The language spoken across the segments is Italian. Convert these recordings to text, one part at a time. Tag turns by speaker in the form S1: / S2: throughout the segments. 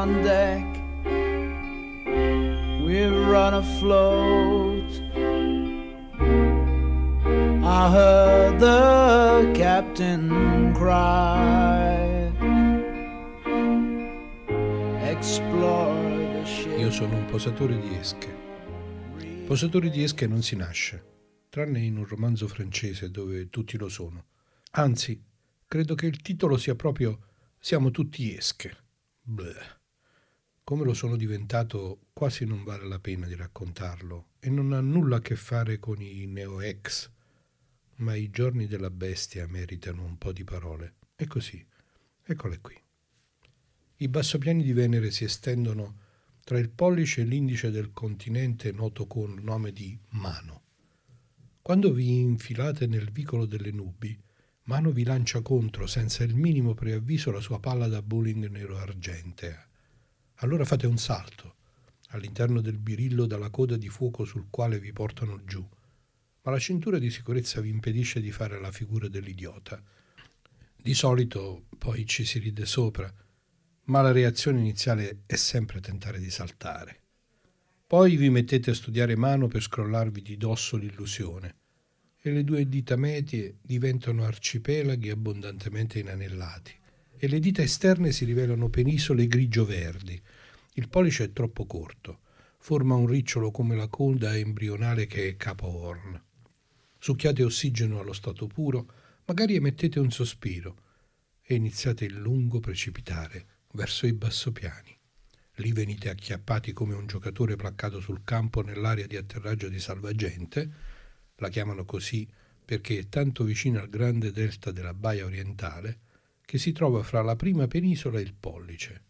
S1: on deck. We're run afloat. I heard the captain cry.
S2: Io sono un posatore di esche. Posatore di esche non si nasce, tranne in un romanzo francese dove tutti lo sono. Anzi, credo che il titolo sia proprio Siamo tutti esche. Bleh. Come lo sono diventato quasi non vale la pena di raccontarlo e non ha nulla a che fare con i neo-ex, ma i giorni della bestia meritano un po' di parole. E così, eccole qui. I bassopiani di Venere si estendono tra il pollice e l'indice del continente noto con il nome di Mano. Quando vi infilate nel vicolo delle nubi, Mano vi lancia contro senza il minimo preavviso la sua palla da bowling nero-argentea. Allora fate un salto all'interno del birillo dalla coda di fuoco sul quale vi portano giù, ma la cintura di sicurezza vi impedisce di fare la figura dell'idiota. Di solito poi ci si ride sopra, ma la reazione iniziale è sempre tentare di saltare. Poi vi mettete a studiare mano per scrollarvi di dosso l'illusione e le due dita medie diventano arcipelaghi abbondantemente inanellati e le dita esterne si rivelano penisole grigio-verdi. Il pollice è troppo corto, forma un ricciolo come la coda embrionale che è capo Horn. Succhiate ossigeno allo stato puro, magari emettete un sospiro e iniziate il lungo precipitare verso i bassopiani. Lì venite acchiappati come un giocatore placcato sul campo nell'area di atterraggio di salvagente, la chiamano così perché è tanto vicina al grande delta della Baia orientale che si trova fra la prima penisola e il pollice.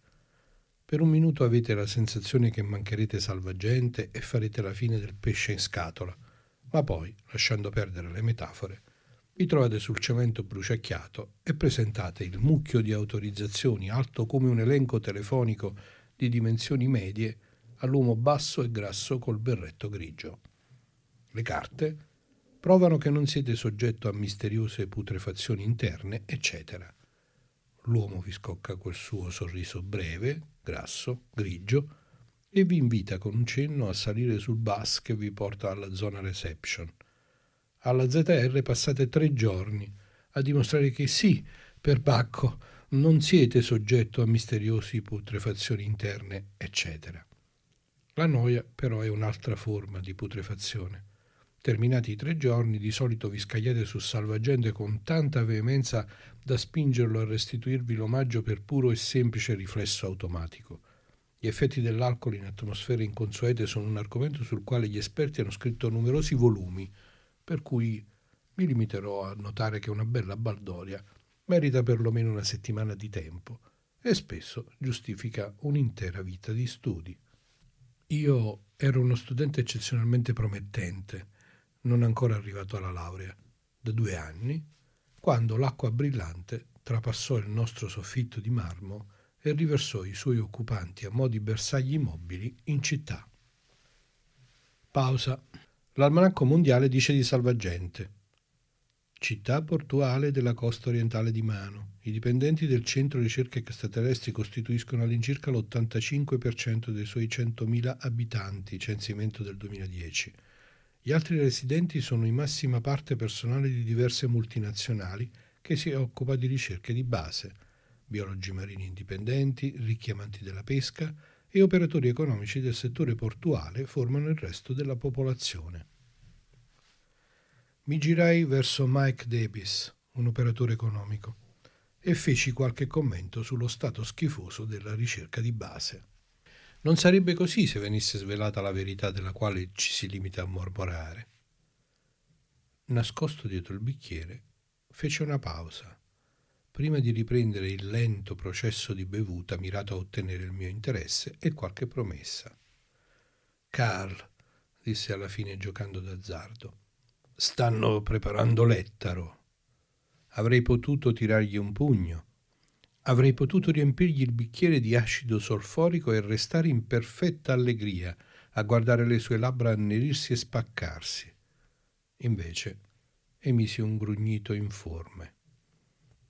S2: Per un minuto avete la sensazione che mancherete salvagente e farete la fine del pesce in scatola, ma poi, lasciando perdere le metafore, vi trovate sul cemento bruciacchiato e presentate il mucchio di autorizzazioni alto come un elenco telefonico di dimensioni medie all'uomo basso e grasso col berretto grigio. Le carte provano che non siete soggetto a misteriose putrefazioni interne, eccetera. L'uomo vi scocca quel suo sorriso breve, grasso, grigio, e vi invita con un cenno a salire sul bus che vi porta alla zona reception. Alla ZR passate tre giorni a dimostrare che sì, per Bacco, non siete soggetto a misteriosi putrefazioni interne, eccetera. La noia però è un'altra forma di putrefazione. Terminati i tre giorni, di solito vi scagliate su salvagente con tanta veemenza da spingerlo a restituirvi l'omaggio per puro e semplice riflesso automatico. Gli effetti dell'alcol in atmosfere inconsuete sono un argomento sul quale gli esperti hanno scritto numerosi volumi, per cui mi limiterò a notare che una bella baldoria merita perlomeno una settimana di tempo e spesso giustifica un'intera vita di studi. Io ero uno studente eccezionalmente promettente, non ancora arrivato alla laurea, da due anni, quando l'acqua brillante trapassò il nostro soffitto di marmo e riversò i suoi occupanti a mo' di bersagli mobili in città. Pausa. L'almanacco mondiale dice di salvagente. Città portuale della costa orientale di Mano. I dipendenti del centro ricerche extraterrestri costituiscono all'incirca l'85% dei suoi 100.000 abitanti, censimento del 2010. Gli altri residenti sono in massima parte personale di diverse multinazionali che si occupa di ricerche di base, biologi marini indipendenti, ricchi amanti della pesca e operatori economici del settore portuale formano il resto della popolazione. Mi girai verso Mike Davis, un operatore economico, e feci qualche commento sullo stato schifoso della ricerca di base. Non sarebbe così se venisse svelata la verità della quale ci si limita a mormorare. Nascosto dietro il bicchiere, fece una pausa, prima di riprendere il lento processo di bevuta mirato a ottenere il mio interesse e qualche promessa. Carl, disse alla fine giocando d'azzardo, stanno preparando l'ettaro. Avrei potuto tirargli un pugno Avrei potuto riempirgli il bicchiere di acido solforico e restare in perfetta allegria a guardare le sue labbra annerirsi e spaccarsi. Invece emisi un grugnito informe.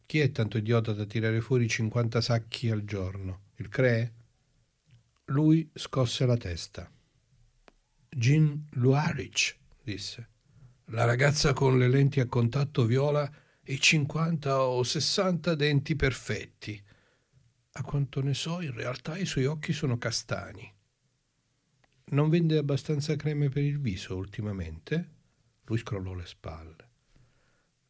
S2: Chi è tanto idiota da tirare fuori 50 sacchi al giorno? Il Cree? Lui scosse la testa. Jean Luarich, disse. La ragazza con le lenti a contatto viola e 50 o 60 denti perfetti. A quanto ne so, in realtà i suoi occhi sono castani. Non vende abbastanza creme per il viso ultimamente? Lui scrollò le spalle.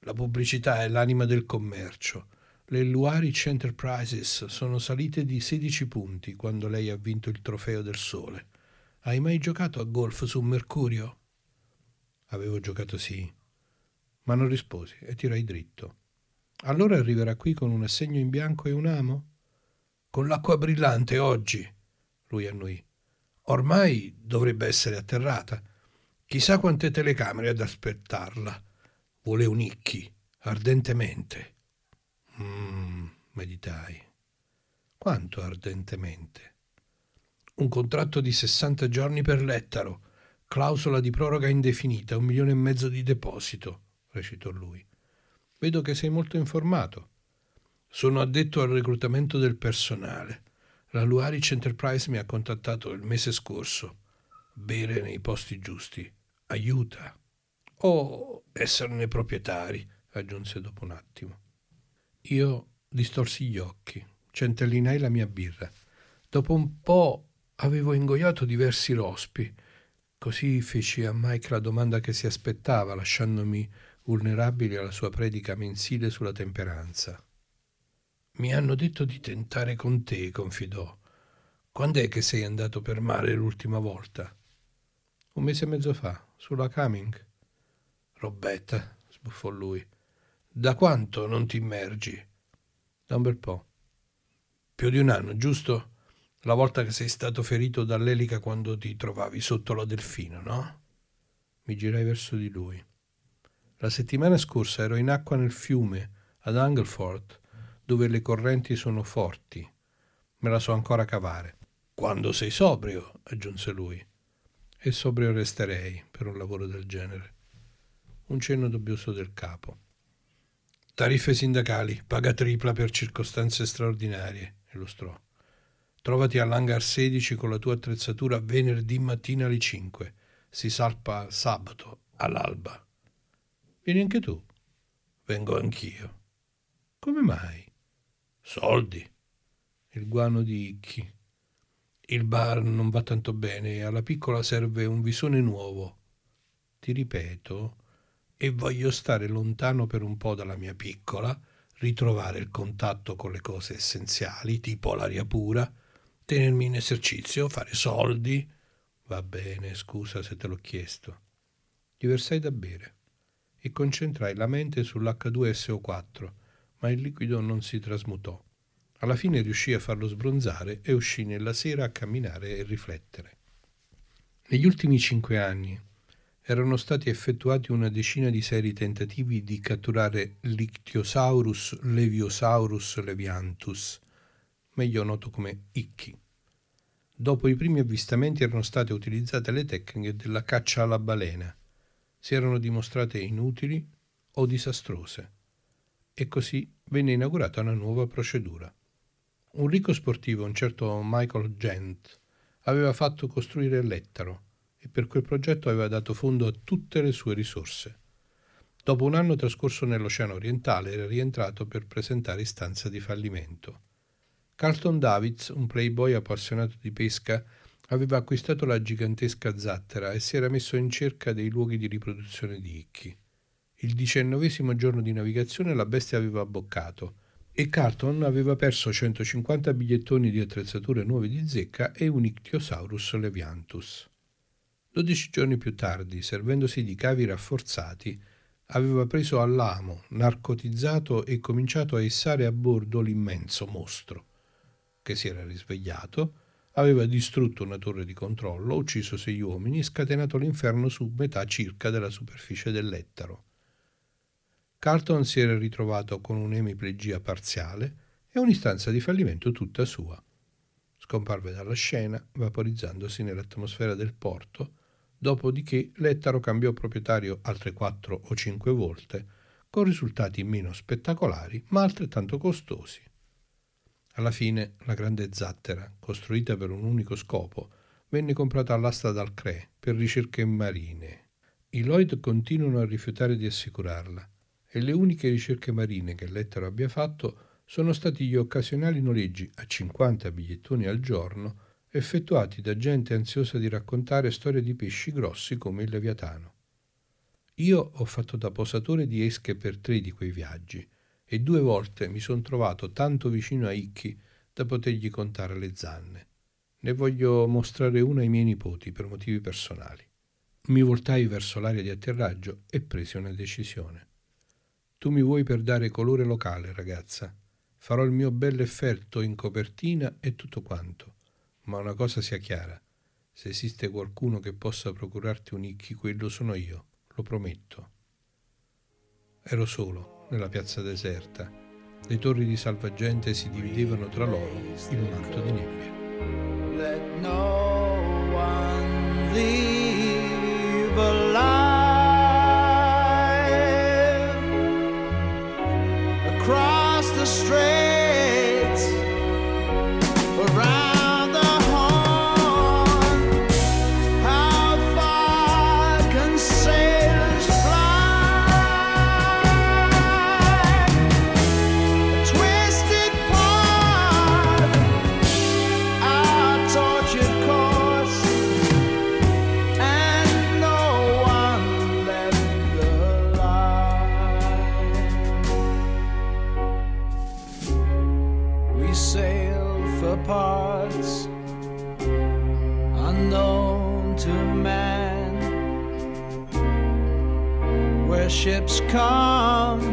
S2: La pubblicità è l'anima del commercio. Le Luarich Enterprises sono salite di 16 punti quando lei ha vinto il trofeo del sole. Hai mai giocato a golf su Mercurio? Avevo giocato sì, ma non risposi e tirai dritto. Allora arriverà qui con un assegno in bianco e un amo? Con l'acqua brillante oggi, lui annui. Ormai dovrebbe essere atterrata. Chissà quante telecamere ad aspettarla. Vuole unicchi, ardentemente. Mmm, meditai. Quanto ardentemente? Un contratto di 60 giorni per l'ettaro, clausola di proroga indefinita, un milione e mezzo di deposito recitò lui. Vedo che sei molto informato. Sono addetto al reclutamento del personale. La Luarich Enterprise mi ha contattato il mese scorso. Bere nei posti giusti aiuta. O esserne proprietari, aggiunse dopo un attimo. Io distorsi gli occhi, centellinai la mia birra. Dopo un po' avevo ingoiato diversi rospi. Così feci a Mike la domanda che si aspettava, lasciandomi vulnerabili alla sua predica mensile sulla temperanza. Mi hanno detto di tentare con te, confidò. Quando è che sei andato per mare l'ultima volta? Un mese e mezzo fa, sulla Cumming. Robetta, sbuffò lui. Da quanto non ti immergi? Da un bel po'. Più di un anno, giusto? La volta che sei stato ferito dall'elica quando ti trovavi sotto la delfino, no? Mi girai verso di lui. La settimana scorsa ero in acqua nel fiume, ad Anglefort, dove le correnti sono forti. Me la so ancora cavare. Quando sei sobrio, aggiunse lui. E sobrio resterei per un lavoro del genere. Un cenno dubbioso del capo. Tariffe sindacali, paga tripla per circostanze straordinarie, illustrò. Trovati all'hangar 16 con la tua attrezzatura venerdì mattina alle 5. Si salpa sabato all'alba. Vieni anche tu. Vengo anch'io. Come mai? Soldi. Il guano di Icchi. Il bar non va tanto bene e alla piccola serve un visone nuovo. Ti ripeto, e voglio stare lontano per un po' dalla mia piccola, ritrovare il contatto con le cose essenziali, tipo l'aria pura, tenermi in esercizio, fare soldi. Va bene, scusa se te l'ho chiesto. Gli versai da bere e concentrai la mente sull'H2SO4, ma il liquido non si trasmutò. Alla fine riuscì a farlo sbronzare e uscì nella sera a camminare e riflettere. Negli ultimi cinque anni erano stati effettuati una decina di seri tentativi di catturare l'Ictiosaurus leviosaurus levianthus, meglio noto come Icchi. Dopo i primi avvistamenti erano state utilizzate le tecniche della caccia alla balena. Si erano dimostrate inutili o disastrose e così venne inaugurata una nuova procedura. Un ricco sportivo, un certo Michael Gent, aveva fatto costruire l'Ettaro e per quel progetto aveva dato fondo a tutte le sue risorse. Dopo un anno trascorso nell'Oceano orientale era rientrato per presentare istanza di fallimento. Carlton Davids, un playboy appassionato di pesca, aveva acquistato la gigantesca zattera e si era messo in cerca dei luoghi di riproduzione di Icchi. Il diciannovesimo giorno di navigazione la bestia aveva abboccato e Carton aveva perso 150 bigliettoni di attrezzature nuove di zecca e un Ichthyosaurus levianthus. Dodici giorni più tardi, servendosi di cavi rafforzati, aveva preso all'amo, narcotizzato e cominciato a issare a bordo l'immenso mostro, che si era risvegliato, aveva distrutto una torre di controllo, ucciso sei uomini e scatenato l'inferno su metà circa della superficie dell'ettaro. Carlton si era ritrovato con un'emiplegia parziale e un'istanza di fallimento tutta sua. Scomparve dalla scena, vaporizzandosi nell'atmosfera del porto, dopodiché l'Ettaro cambiò proprietario altre quattro o cinque volte, con risultati meno spettacolari ma altrettanto costosi. Alla fine la grande zattera, costruita per un unico scopo, venne comprata all'asta dal CRE per ricerche marine. I Lloyd continuano a rifiutare di assicurarla e le uniche ricerche marine che l'Ettero abbia fatto sono stati gli occasionali noleggi a 50 bigliettoni al giorno effettuati da gente ansiosa di raccontare storie di pesci grossi come il Leviatano. Io ho fatto da posatore di esche per tre di quei viaggi e due volte mi sono trovato tanto vicino a Icchi da potergli contare le zanne. Ne voglio mostrare una ai miei nipoti per motivi personali. Mi voltai verso l'area di atterraggio e presi una decisione. Tu mi vuoi per dare colore locale, ragazza. Farò il mio bell'effetto in copertina e tutto quanto. Ma una cosa sia chiara. Se esiste qualcuno che possa procurarti un icchi, quello sono io, lo prometto. Ero solo, nella piazza deserta. Le torri di salvagente si dividevano tra loro in un manto di nebbia.
S1: Let no one leave alive across the straits ships come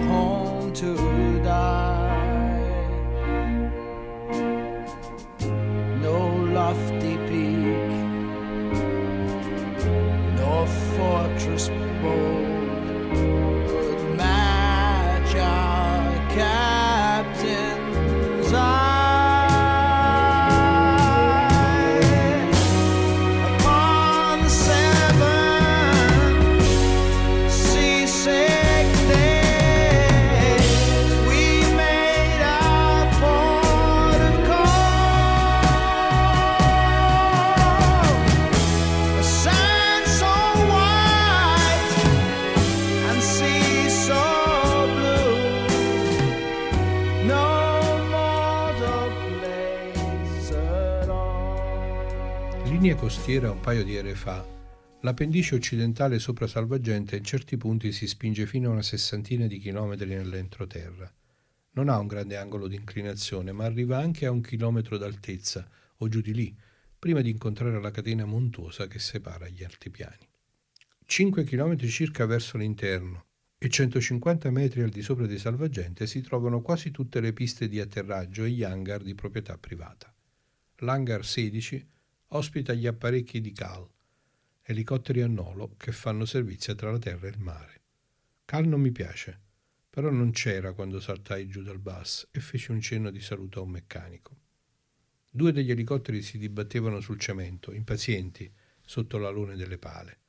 S2: costiera un paio di ere fa, l'appendice occidentale sopra Salvagente in certi punti si spinge fino a una sessantina di chilometri nell'entroterra. Non ha un grande angolo di inclinazione, ma arriva anche a un chilometro d'altezza, o giù di lì, prima di incontrare la catena montuosa che separa gli altipiani. 5 chilometri circa verso l'interno e 150 metri al di sopra di Salvagente si trovano quasi tutte le piste di atterraggio e gli hangar di proprietà privata. L'hangar 16 ospita gli apparecchi di CAL, elicotteri a nolo che fanno servizio tra la terra e il mare. CAL non mi piace, però non c'era quando saltai giù dal bus e feci un cenno di saluto a un meccanico. Due degli elicotteri si dibattevano sul cemento, impazienti, sotto la luna delle pale.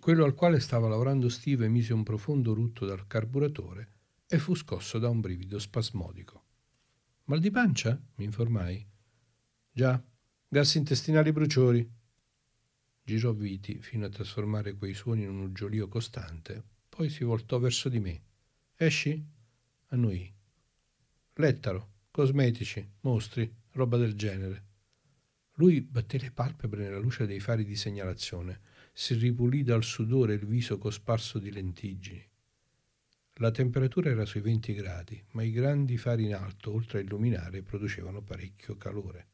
S2: Quello al quale stava lavorando Steve emise un profondo rutto dal carburatore e fu scosso da un brivido spasmodico. Mal di pancia? mi informai. Già, gas intestinali bruciori. Girò viti fino a trasformare quei suoni in un uggiolio costante, poi si voltò verso di me. Esci? Annui. Lettaro, cosmetici, mostri, roba del genere. Lui batté le palpebre nella luce dei fari di segnalazione si ripulì dal sudore il viso cosparso di lentiggini. La temperatura era sui 20 gradi, ma i grandi fari in alto, oltre a illuminare, producevano parecchio calore.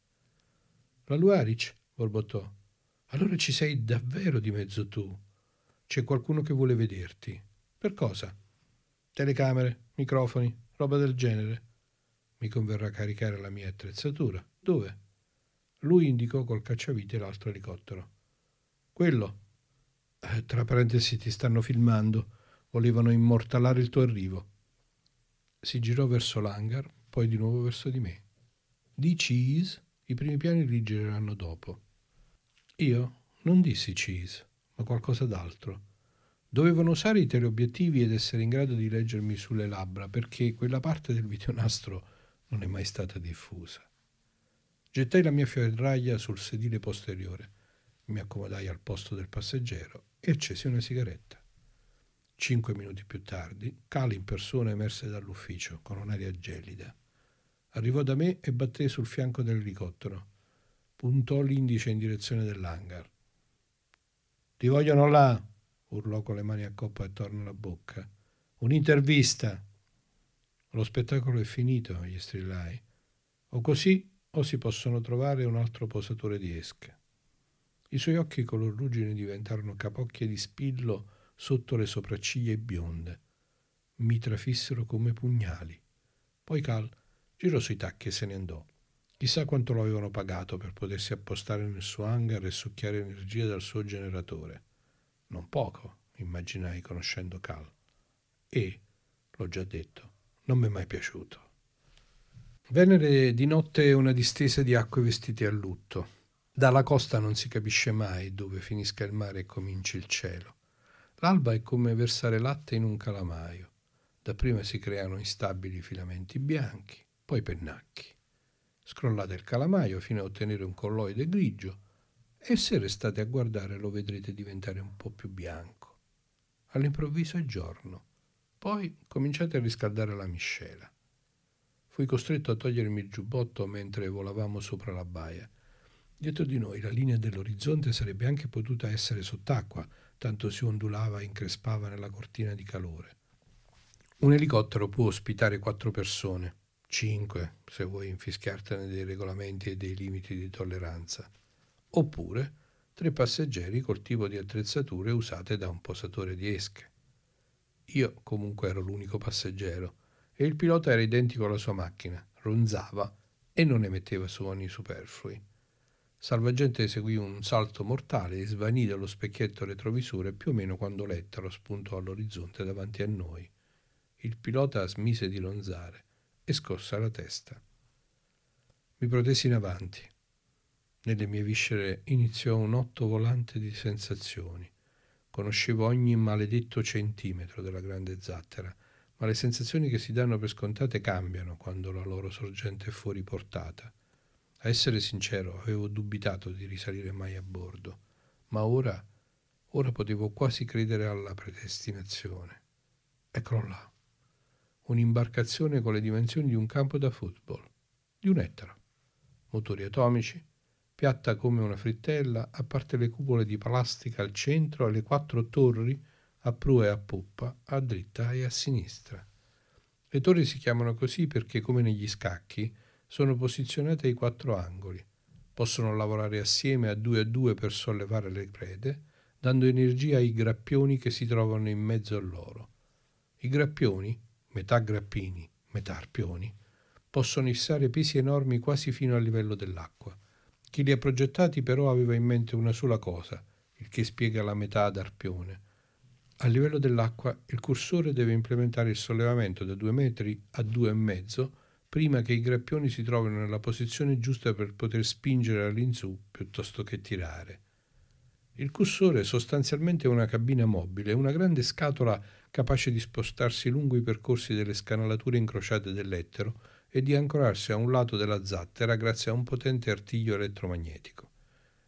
S2: La Luaric borbottò. Allora ci sei davvero di mezzo tu. C'è qualcuno che vuole vederti. Per cosa? Telecamere, microfoni, roba del genere. Mi converrà caricare la mia attrezzatura. Dove? Lui indicò col cacciavite l'altro elicottero. Quello, eh, tra parentesi ti stanno filmando, volevano immortalare il tuo arrivo. Si girò verso l'hangar, poi di nuovo verso di me. Di cheese, i primi piani li gireranno dopo. Io non dissi cheese, ma qualcosa d'altro. Dovevano usare i teleobiettivi ed essere in grado di leggermi sulle labbra, perché quella parte del videonastro non è mai stata diffusa. Gettai la mia ferraglia sul sedile posteriore. Mi accomodai al posto del passeggero e accesi una sigaretta. Cinque minuti più tardi, Cal in persona emerse dall'ufficio con un'aria gelida. Arrivò da me e batté sul fianco dell'elicottero. Puntò l'indice in direzione dell'hangar. Ti vogliono là, urlò con le mani a coppa attorno alla bocca. Un'intervista. Lo spettacolo è finito, gli strillai. O così o si possono trovare un altro posatore di esche. I suoi occhi color ruggine diventarono capocchie di spillo sotto le sopracciglia bionde. Mi trafissero come pugnali. Poi Cal girò sui tacchi e se ne andò. Chissà quanto lo avevano pagato per potersi appostare nel suo hangar e succhiare energia dal suo generatore. Non poco, immaginai conoscendo Cal. E, l'ho già detto, non mi è mai piaciuto. Venere di notte una distesa di acque vestite a lutto. Dalla costa non si capisce mai dove finisca il mare e cominci il cielo. L'alba è come versare latte in un calamaio. Dapprima si creano instabili filamenti bianchi, poi pennacchi. Scrollate il calamaio fino a ottenere un colloide grigio e se restate a guardare lo vedrete diventare un po' più bianco. All'improvviso è giorno. Poi cominciate a riscaldare la miscela. Fui costretto a togliermi il giubbotto mentre volavamo sopra la baia Dietro di noi la linea dell'orizzonte sarebbe anche potuta essere sott'acqua, tanto si ondulava e increspava nella cortina di calore. Un elicottero può ospitare quattro persone, cinque se vuoi infischiartene dei regolamenti e dei limiti di tolleranza, oppure tre passeggeri col tipo di attrezzature usate da un posatore di esche. Io comunque ero l'unico passeggero e il pilota era identico alla sua macchina, ronzava e non emetteva suoni superflui. Salvagente eseguì un salto mortale e svanì dallo specchietto retrovisore più o meno quando l'Ettaro spuntò all'orizzonte davanti a noi. Il pilota smise di lonzare e scossa la testa. Mi protesi in avanti. Nelle mie viscere iniziò un otto volante di sensazioni. Conoscevo ogni maledetto centimetro della grande zattera, ma le sensazioni che si danno per scontate cambiano quando la loro sorgente è fuori portata. A essere sincero, avevo dubitato di risalire mai a bordo, ma ora, ora potevo quasi credere alla predestinazione. Eccolo là, un'imbarcazione con le dimensioni di un campo da football, di un ettaro, motori atomici, piatta come una frittella, a parte le cupole di plastica al centro e le quattro torri a prua e a poppa, a dritta e a sinistra. Le torri si chiamano così perché, come negli scacchi, sono posizionate ai quattro angoli. Possono lavorare assieme a due a due per sollevare le prede, dando energia ai grappioni che si trovano in mezzo a loro. I grappioni, metà grappini, metà arpioni, possono issare pesi enormi quasi fino al livello dell'acqua. Chi li ha progettati però aveva in mente una sola cosa, il che spiega la metà ad arpione a livello dell'acqua il cursore deve implementare il sollevamento da 2 metri a 2,5 prima che i grappioni si trovino nella posizione giusta per poter spingere all'insù piuttosto che tirare. Il cursore è sostanzialmente una cabina mobile, una grande scatola capace di spostarsi lungo i percorsi delle scanalature incrociate dell'ettero e di ancorarsi a un lato della zattera grazie a un potente artiglio elettromagnetico.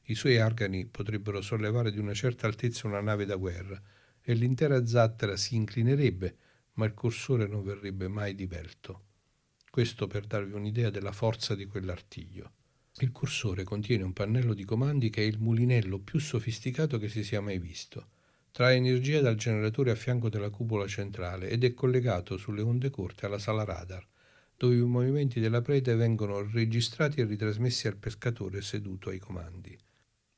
S2: I suoi argani potrebbero sollevare di una certa altezza una nave da guerra, e l'intera zattera si inclinerebbe, ma il cursore non verrebbe mai divelto. Questo per darvi un'idea della forza di quell'artiglio. Il cursore contiene un pannello di comandi che è il mulinello più sofisticato che si sia mai visto. Trae energia dal generatore a fianco della cupola centrale ed è collegato sulle onde corte alla sala radar, dove i movimenti della prede vengono registrati e ritrasmessi al pescatore seduto ai comandi.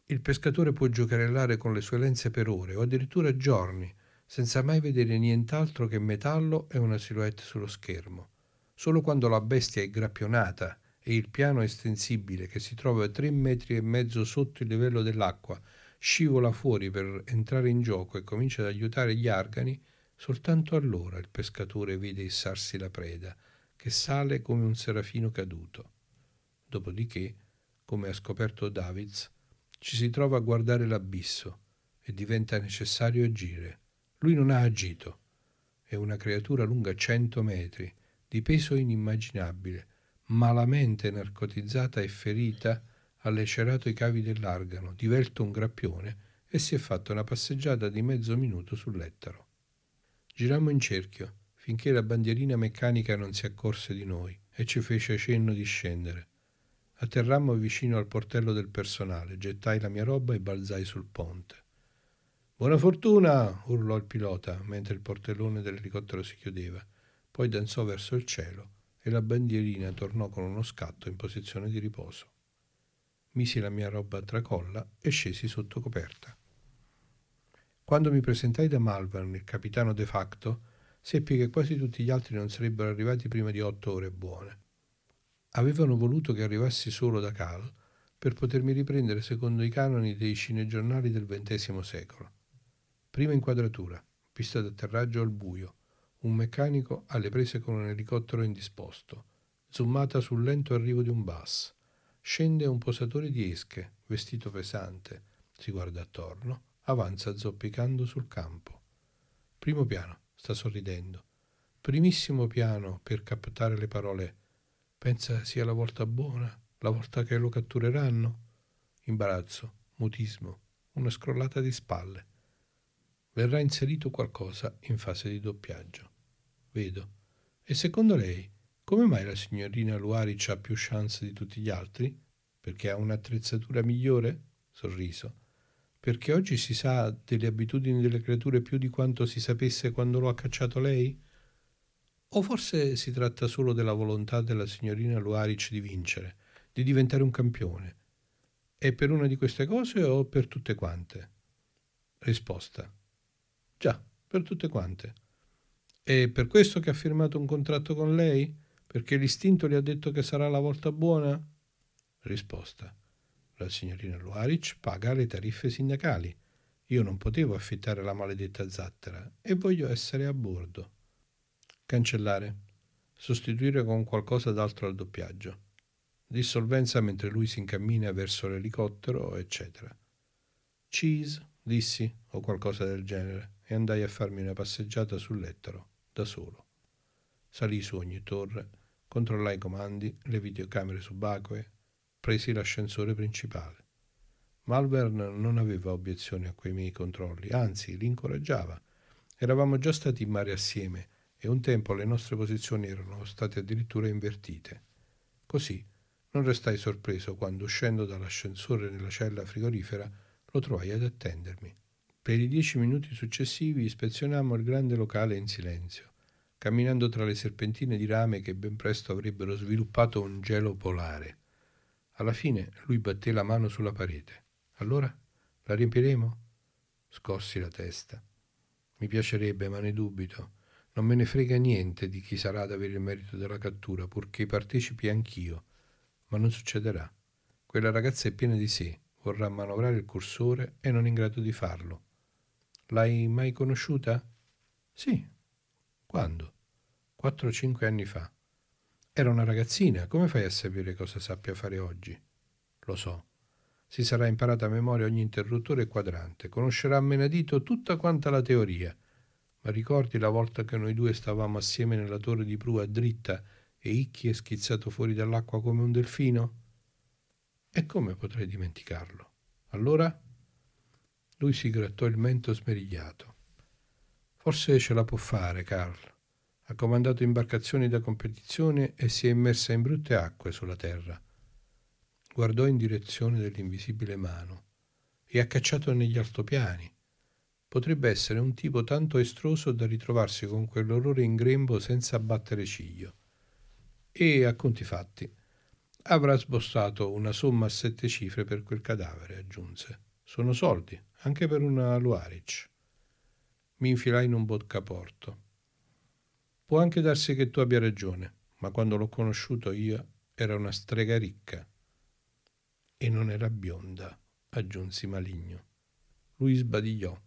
S2: Il pescatore può giocherellare con le sue lenze per ore o addirittura giorni, senza mai vedere nient'altro che metallo e una silhouette sullo schermo. Solo quando la bestia è grappionata e il piano estensibile, che si trova a tre metri e mezzo sotto il livello dell'acqua, scivola fuori per entrare in gioco e comincia ad aiutare gli argani, soltanto allora il pescatore vede issarsi la preda, che sale come un serafino caduto. Dopodiché, come ha scoperto Davids, ci si trova a guardare l'abisso e diventa necessario agire. Lui non ha agito. È una creatura lunga cento metri, di peso inimmaginabile, malamente narcotizzata e ferita, ha lecerato i cavi dell'argano, divelto un grappione e si è fatta una passeggiata di mezzo minuto sull'ettaro. Girammo in cerchio finché la bandierina meccanica non si accorse di noi e ci fece cenno di scendere. Atterrammo vicino al portello del personale, gettai la mia roba e balzai sul ponte. Buona fortuna! urlò il pilota mentre il portellone dell'elicottero si chiudeva. Poi danzò verso il cielo e la bandierina tornò con uno scatto in posizione di riposo. Misi la mia roba a tracolla e scesi sotto coperta. Quando mi presentai da Malvern, il capitano de facto, seppi che quasi tutti gli altri non sarebbero arrivati prima di otto ore buone. Avevano voluto che arrivassi solo da Cal per potermi riprendere secondo i canoni dei cinegiornali del XX secolo. Prima inquadratura, pista d'atterraggio al buio, un meccanico alle prese con un elicottero indisposto, zoomata sul lento arrivo di un bus. Scende un posatore di esche, vestito pesante, si guarda attorno, avanza zoppicando sul campo. Primo piano, sta sorridendo. Primissimo piano per captare le parole Pensa sia la volta buona, la volta che lo cattureranno? Imbarazzo, mutismo, una scrollata di spalle. Verrà inserito qualcosa in fase di doppiaggio. Vedo. E secondo lei, come mai la signorina Luaric ha più chance di tutti gli altri? Perché ha un'attrezzatura migliore? Sorriso. Perché oggi si sa delle abitudini delle creature più di quanto si sapesse quando lo ha cacciato lei? O forse si tratta solo della volontà della signorina Luaric di vincere, di diventare un campione? È per una di queste cose o per tutte quante? Risposta. Già, per tutte quante. È per questo che ha firmato un contratto con lei? Perché l'istinto le ha detto che sarà la volta buona? Risposta. La signorina Luaric paga le tariffe sindacali. Io non potevo affittare la maledetta zattera e voglio essere a bordo. Cancellare. Sostituire con qualcosa d'altro al doppiaggio. Dissolvenza mentre lui si incammina verso l'elicottero, eccetera. Cheese, dissi, o qualcosa del genere, e andai a farmi una passeggiata sull'ettero, da solo. Salì su ogni torre, controllai i comandi, le videocamere subacquee, presi l'ascensore principale. Malvern non aveva obiezioni a quei miei controlli, anzi li incoraggiava. Eravamo già stati in mare assieme e un tempo le nostre posizioni erano state addirittura invertite. Così Non restai sorpreso quando, uscendo dall'ascensore nella cella frigorifera, lo trovai ad attendermi. Per i dieci minuti successivi ispezionammo il grande locale in silenzio, camminando tra le serpentine di rame che ben presto avrebbero sviluppato un gelo polare. Alla fine lui batté la mano sulla parete. Allora la riempiremo? Scossi la testa. Mi piacerebbe, ma ne dubito. Non me ne frega niente di chi sarà ad avere il merito della cattura, purché partecipi anch'io. Ma non succederà. Quella ragazza è piena di sé, vorrà manovrare il cursore e non è in grado di farlo. L'hai mai conosciuta? Sì. Quando? Quattro o cinque anni fa. Era una ragazzina, come fai a sapere cosa sappia fare oggi? Lo so. Si sarà imparata a memoria ogni interruttore e quadrante, conoscerà a menadito tutta quanta la teoria. Ma ricordi la volta che noi due stavamo assieme nella torre di prua dritta e Icchi è schizzato fuori dall'acqua come un delfino? E come potrei dimenticarlo? Allora? Lui si grattò il mento smerigliato. Forse ce la può fare, Carl. Ha comandato imbarcazioni da competizione e si è immersa in brutte acque sulla terra guardò in direzione dell'invisibile mano e ha cacciato negli altopiani. Potrebbe essere un tipo tanto estroso da ritrovarsi con quell'orrore in grembo senza battere ciglio. E, a conti fatti, avrà sbossato una somma a sette cifre per quel cadavere, aggiunse. Sono soldi, anche per una Luaric. Mi infilai in un boccaporto. Può anche darsi che tu abbia ragione, ma quando l'ho conosciuto io era una strega ricca e non era bionda, aggiunsi maligno. Lui sbadigliò.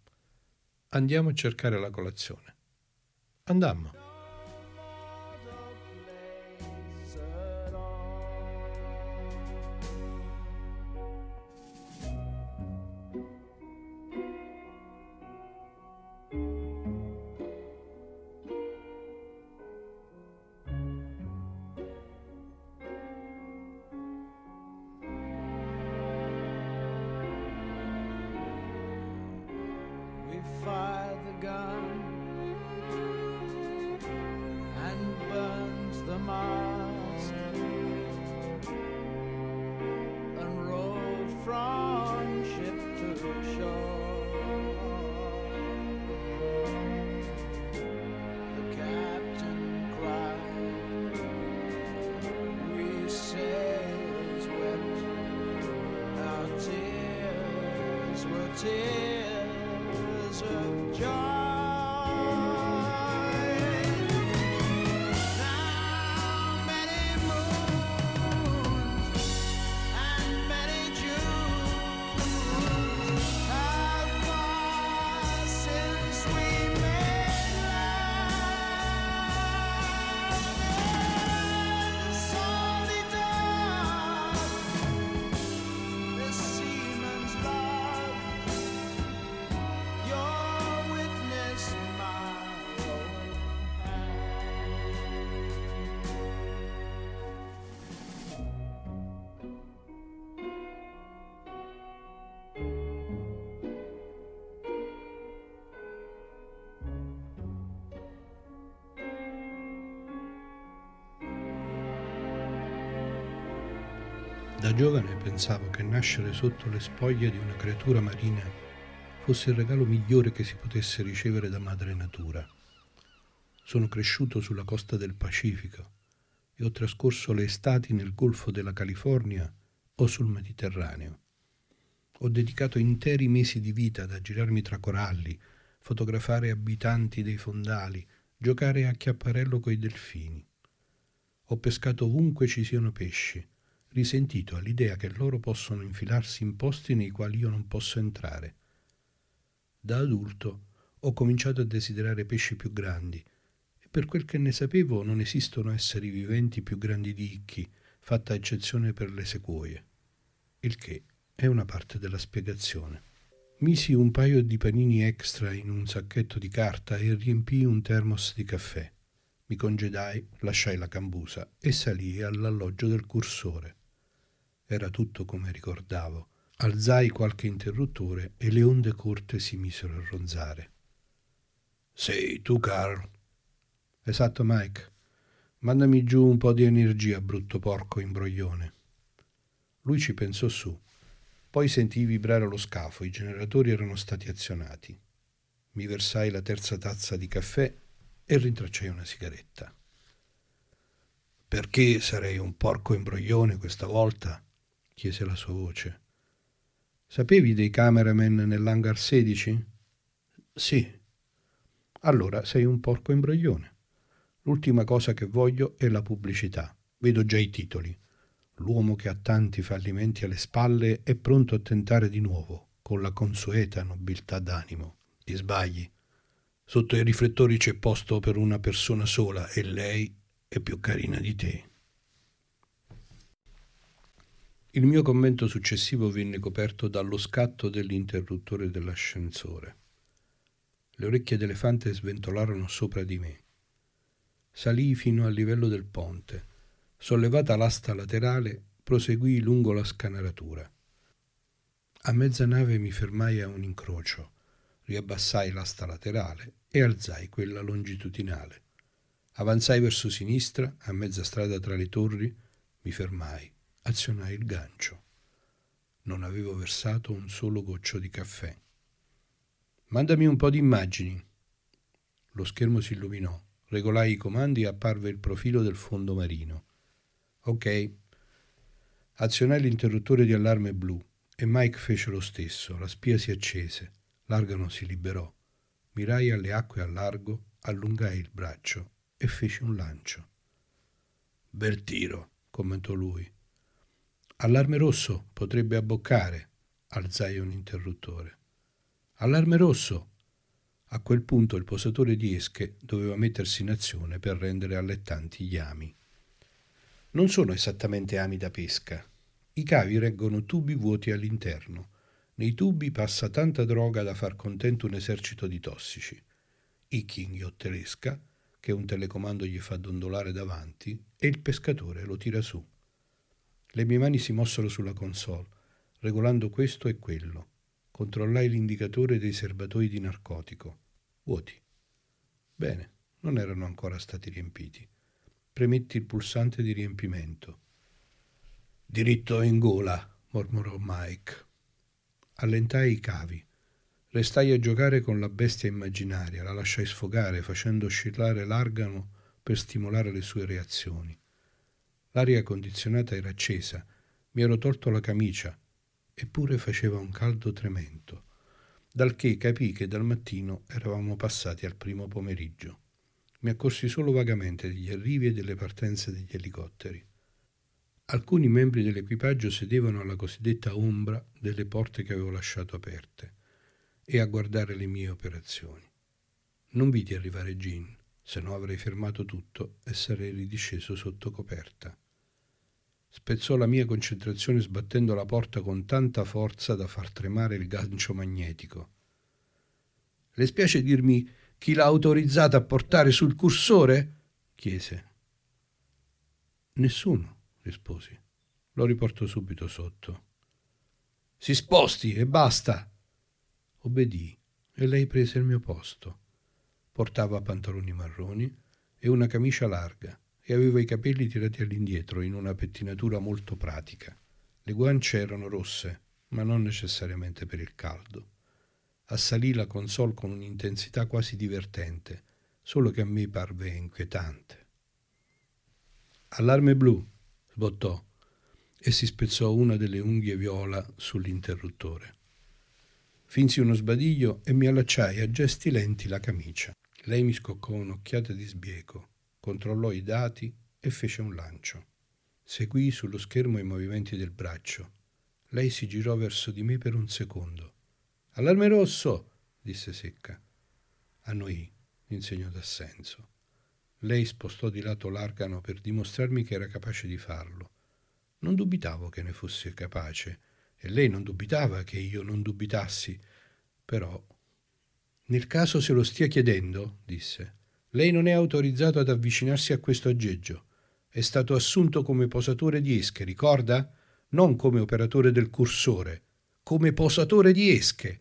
S2: Andiamo a cercare la colazione. Andammo. Che nascere sotto le spoglie di una creatura marina fosse il regalo migliore che si potesse ricevere da madre natura. Sono cresciuto sulla costa del Pacifico e ho trascorso le estati nel Golfo della California o sul Mediterraneo. Ho dedicato interi mesi di vita ad aggirarmi tra coralli, fotografare abitanti dei fondali, giocare a chiapparello coi delfini. Ho pescato ovunque ci siano pesci risentito all'idea che loro possono infilarsi in posti nei quali io non posso entrare. Da adulto ho cominciato a desiderare pesci più grandi e per quel che ne sapevo non esistono esseri viventi più grandi di Icchi, fatta eccezione per le sequoie, il che è una parte della spiegazione. Misi un paio di panini extra in un sacchetto di carta e riempii un termos di caffè. Mi congedai, lasciai la cambusa e salii all'alloggio del cursore. Era tutto come ricordavo. Alzai qualche interruttore e le onde corte si misero a ronzare. Sei tu, Carl? Esatto, Mike. Mandami giù un po' di energia, brutto porco imbroglione. Lui ci pensò su. Poi sentii vibrare lo scafo, i generatori erano stati azionati. Mi versai la terza tazza di caffè e rintracciai una sigaretta. Perché sarei un porco imbroglione questa volta? Chiese la sua voce. Sapevi dei cameraman nell'hangar 16? Sì. Allora sei un porco imbroglione. L'ultima cosa che voglio è la pubblicità. Vedo già i titoli. L'uomo che ha tanti fallimenti alle spalle è pronto a tentare di nuovo, con la consueta nobiltà d'animo. Ti sbagli. Sotto i riflettori c'è posto per una persona sola e lei è più carina di te. Il mio commento successivo venne coperto dallo scatto dell'interruttore dell'ascensore. Le orecchie d'elefante sventolarono sopra di me. Salii fino al livello del ponte. Sollevata l'asta laterale, proseguii lungo la scanalatura. A mezza nave mi fermai a un incrocio, riabbassai l'asta laterale e alzai quella longitudinale. Avanzai verso sinistra, a mezza strada tra le torri, mi fermai, azionai il gancio. Non avevo versato un solo goccio di caffè. Mandami un po' di immagini. Lo schermo si illuminò, regolai i comandi e apparve il profilo del fondo marino. Ok. Azionai l'interruttore di allarme blu e Mike fece lo stesso. La spia si accese, l'argano si liberò. Mirai alle acque a largo, allungai il braccio e fece un lancio. Bel tiro, commentò lui. Allarme rosso, potrebbe abboccare, alzai un interruttore. Allarme rosso! A quel punto il posatore di esche doveva mettersi in azione per rendere allettanti gli ami. Non sono esattamente ami da pesca. I cavi reggono tubi vuoti all'interno. Nei tubi passa tanta droga da far contento un esercito di tossici. Icchi inghiottesca che un telecomando gli fa dondolare davanti e il pescatore lo tira su. Le mie mani si mossero sulla console, regolando questo e quello. Controllai l'indicatore dei serbatoi di narcotico. Vuoti. Bene, non erano ancora stati riempiti. Premetti il pulsante di riempimento. Diritto in gola, mormorò Mike. Allentai i cavi. Restai a giocare con la bestia immaginaria, la lasciai sfogare facendo oscillare l'argano per stimolare le sue reazioni. L'aria condizionata era accesa, mi ero tolto la camicia, eppure faceva un caldo tremendo, dal che capii che dal mattino eravamo passati al primo pomeriggio. Mi accorsi solo vagamente degli arrivi e delle partenze degli elicotteri. Alcuni membri dell'equipaggio sedevano alla cosiddetta ombra delle porte che avevo lasciato aperte e a guardare le mie operazioni. Non vidi arrivare Jean, se no avrei fermato tutto e sarei ridisceso sotto coperta. Spezzò la mia concentrazione sbattendo la porta con tanta forza da far tremare il gancio magnetico. Le spiace dirmi chi l'ha autorizzata a portare sul cursore? chiese. Nessuno, risposi. Lo riporto subito sotto. Si sposti e basta, Obbedii e lei prese il mio posto. Portava pantaloni marroni e una camicia larga e aveva i capelli tirati all'indietro in una pettinatura molto pratica. Le guance erano rosse, ma non necessariamente per il caldo. Assalì la console con un'intensità quasi divertente, solo che a me parve inquietante. Allarme blu, sbottò, e si spezzò una delle unghie viola sull'interruttore. Finsi uno sbadiglio e mi allacciai a gesti lenti la camicia. Lei mi scoccò un'occhiata di sbieco, controllò i dati e fece un lancio. Seguii sullo schermo i movimenti del braccio. Lei si girò verso di me per un secondo. Allarme rosso! disse secca. Annoì, in segno d'assenso. Lei spostò di lato l'argano per dimostrarmi che era capace di farlo. Non dubitavo che ne fosse capace e lei non dubitava che io non dubitassi, però... Nel caso se lo stia chiedendo, disse, lei non è autorizzato ad avvicinarsi a questo aggeggio. È stato assunto come posatore di esche, ricorda? Non come operatore del cursore, come posatore di esche.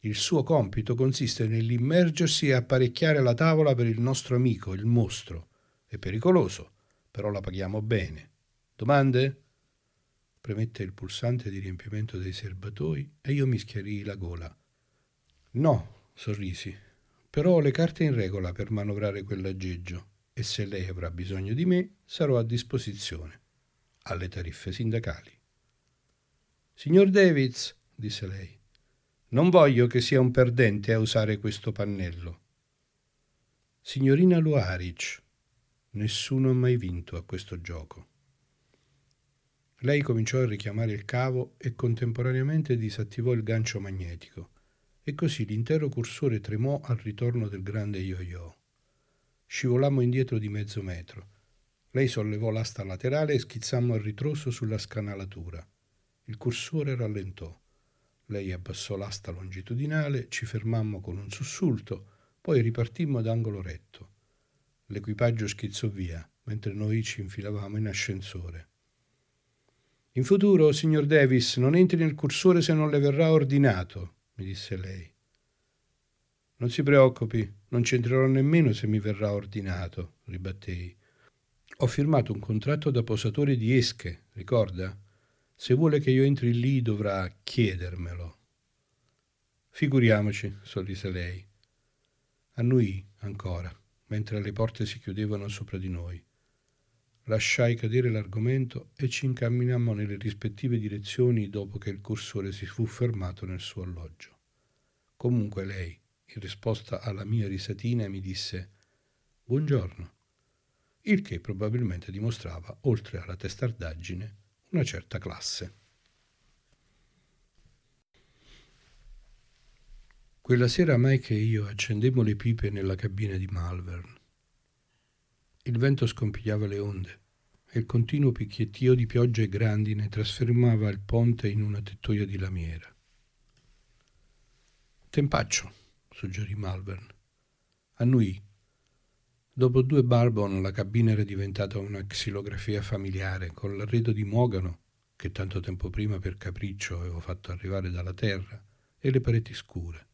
S2: Il suo compito consiste nell'immergersi e apparecchiare la tavola per il nostro amico, il mostro. È pericoloso, però la paghiamo bene. Domande? premette il pulsante di riempimento dei serbatoi e io mi schiarii la gola. No, sorrisi, però ho le carte in regola per manovrare quell'aggeggio e se lei avrà bisogno di me sarò a disposizione, alle tariffe sindacali. Signor Davids, disse lei, non voglio che sia un perdente a usare questo pannello. Signorina Luaric, nessuno ha mai vinto a questo gioco. Lei cominciò a richiamare il cavo e contemporaneamente disattivò il gancio magnetico, e così l'intero cursore tremò al ritorno del grande yo-yo. Scivolammo indietro di mezzo metro. Lei sollevò l'asta laterale e schizzammo a ritroso sulla scanalatura. Il cursore rallentò. Lei abbassò l'asta longitudinale, ci fermammo con un sussulto, poi ripartimmo ad angolo retto. L'equipaggio schizzò via, mentre noi ci infilavamo in ascensore. In futuro, signor Davis, non entri nel cursore se non le verrà ordinato, mi disse lei. Non si preoccupi, non c'entrerò nemmeno se mi verrà ordinato, ribattei. Ho firmato un contratto da posatore di esche, ricorda? Se vuole che io entri lì dovrà chiedermelo. Figuriamoci, sorrise lei. Annuì ancora, mentre le porte si chiudevano sopra di noi. Lasciai cadere l'argomento e ci incamminammo nelle rispettive direzioni dopo che il cursore si fu fermato nel suo alloggio. Comunque lei, in risposta alla mia risatina mi disse Buongiorno, il che probabilmente dimostrava, oltre alla testardaggine, una certa classe. Quella sera Mike e io accendemmo le pipe nella cabina di Malvern. Il vento scompigliava le onde e il continuo picchiettio di pioggia e grandine trasformava il ponte in una tettoia di lamiera. Tempaccio, suggerì Malvern. Annui. Dopo due barbon la cabina era diventata una xilografia familiare con l'arredo di mogano che tanto tempo prima per capriccio avevo fatto arrivare dalla terra e le pareti scure,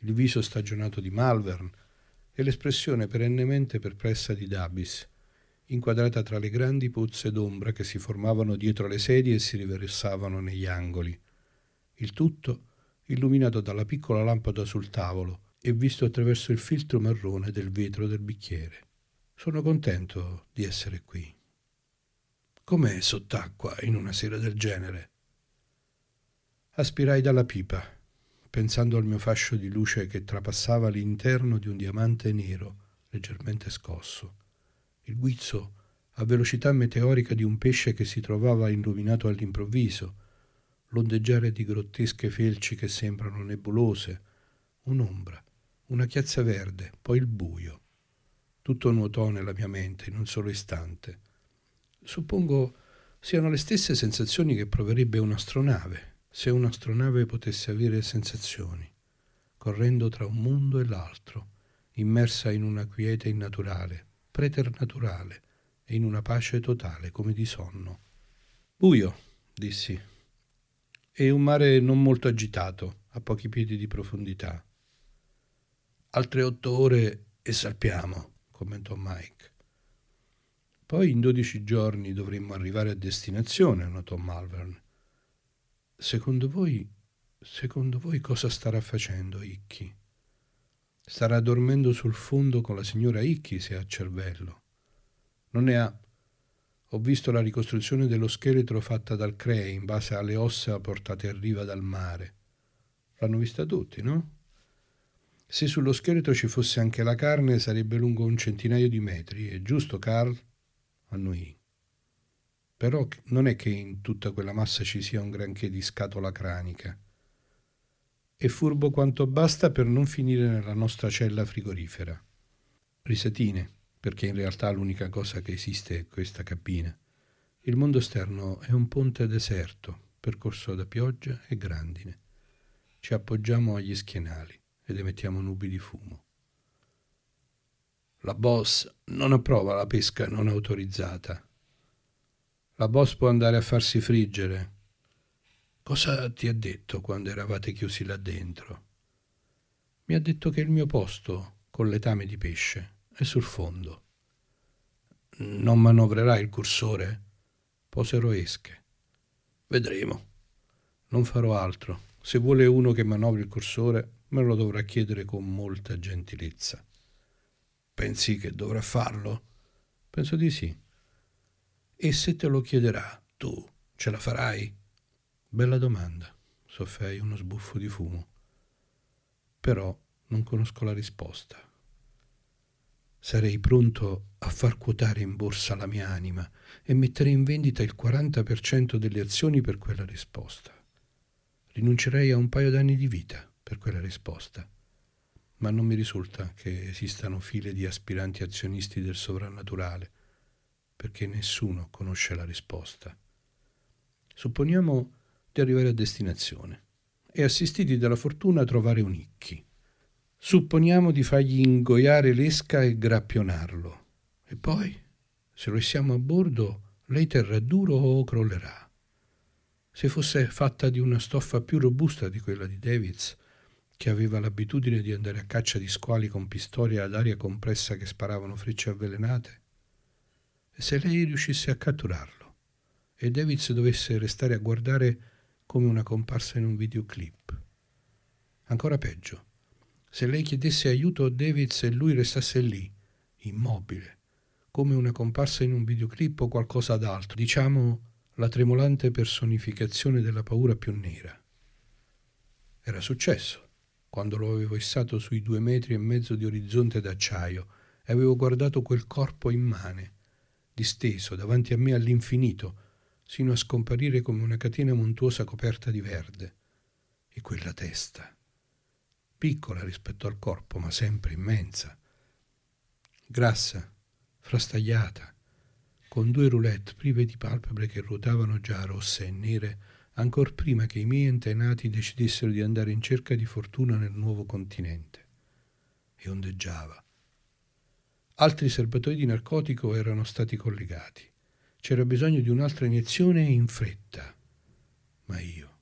S2: il viso stagionato di Malvern e l'espressione perennemente perplessa di Dabis, inquadrata tra le grandi pozze d'ombra che si formavano dietro le sedie e si riversavano negli angoli. Il tutto illuminato dalla piccola lampada sul tavolo e visto attraverso il filtro marrone del vetro del bicchiere. Sono contento di essere qui. Com'è sott'acqua in una sera del genere? Aspirai dalla pipa, pensando al mio fascio di luce che trapassava l'interno di un diamante nero leggermente scosso. Il guizzo a velocità meteorica di un pesce che si trovava illuminato all'improvviso, l'ondeggiare di grottesche felci che sembrano nebulose, un'ombra, una chiazza verde, poi il buio. Tutto nuotò nella mia mente in un solo istante. Suppongo siano le stesse sensazioni che proverebbe un'astronave, se un'astronave potesse avere sensazioni, correndo tra un mondo e l'altro, immersa in una quiete innaturale, preternaturale e in una pace totale come di sonno. Buio, dissi, e un mare non molto agitato, a pochi piedi di profondità. Altre otto ore e salpiamo, commentò Mike. Poi in dodici giorni dovremmo arrivare a destinazione, notò Malvern. Secondo voi, secondo voi cosa starà facendo Icky? Starà dormendo sul fondo con la signora Icky se ha cervello. Non ne ha ho visto la ricostruzione dello scheletro fatta dal CREE in base alle ossa portate a riva dal mare. L'hanno vista tutti, no? Se sullo scheletro ci fosse anche la carne sarebbe lungo un centinaio di metri, è giusto, Carl? Annuì. Però non è che in tutta quella massa ci sia un granché di scatola cranica. È furbo quanto basta per non finire nella nostra cella frigorifera. Risatine perché in realtà l'unica cosa che esiste è questa cabina. Il mondo esterno è un ponte deserto, percorso da pioggia e grandine. Ci appoggiamo agli schienali ed emettiamo nubi di fumo. La boss non approva la pesca non autorizzata. La boss può andare a farsi friggere. Cosa ti ha detto quando eravate chiusi là dentro? Mi ha detto che il mio posto, con letame di pesce, e sul fondo. Non manovrerai il cursore? Posero esche. Vedremo. Non farò altro. Se vuole uno che manovri il cursore, me lo dovrà chiedere con molta gentilezza. Pensi che dovrà farlo? Penso di sì. E se te lo chiederà, tu ce la farai? Bella domanda. Soffei uno sbuffo di fumo. Però non conosco la risposta. Sarei pronto a far quotare in borsa la mia anima e mettere in vendita il 40% delle azioni per quella risposta. Rinuncerei a un paio d'anni di vita per quella risposta, ma non mi risulta che esistano file di aspiranti azionisti del sovrannaturale, perché nessuno conosce la risposta. Supponiamo di arrivare a destinazione e assistiti dalla fortuna a trovare un icchi. Supponiamo di fargli ingoiare l'esca e grappionarlo. E poi, se lo siamo a bordo, lei terrà duro o crollerà. Se fosse fatta di una stoffa più robusta di quella di Davids, che aveva l'abitudine di andare a caccia di squali con pistoli ad aria compressa che sparavano frecce avvelenate, e se lei riuscisse a catturarlo e Davids dovesse restare a guardare come una comparsa in un videoclip. Ancora peggio, se lei chiedesse aiuto a Davids e lui restasse lì, immobile, come una comparsa in un videoclip o qualcosa d'altro, diciamo la tremolante personificazione della paura più nera. Era successo quando lo avevo issato sui due metri e mezzo di orizzonte d'acciaio e avevo guardato quel corpo immane, disteso davanti a me all'infinito, sino a scomparire come una catena montuosa coperta di verde. E quella testa, piccola rispetto al corpo, ma sempre immensa, grassa, frastagliata, con due roulette prive di palpebre che ruotavano già rosse e nere ancor prima che i miei antenati decidessero di andare in cerca di fortuna nel nuovo continente. E ondeggiava. Altri serbatoi di narcotico erano stati collegati. C'era bisogno di un'altra iniezione in fretta. Ma io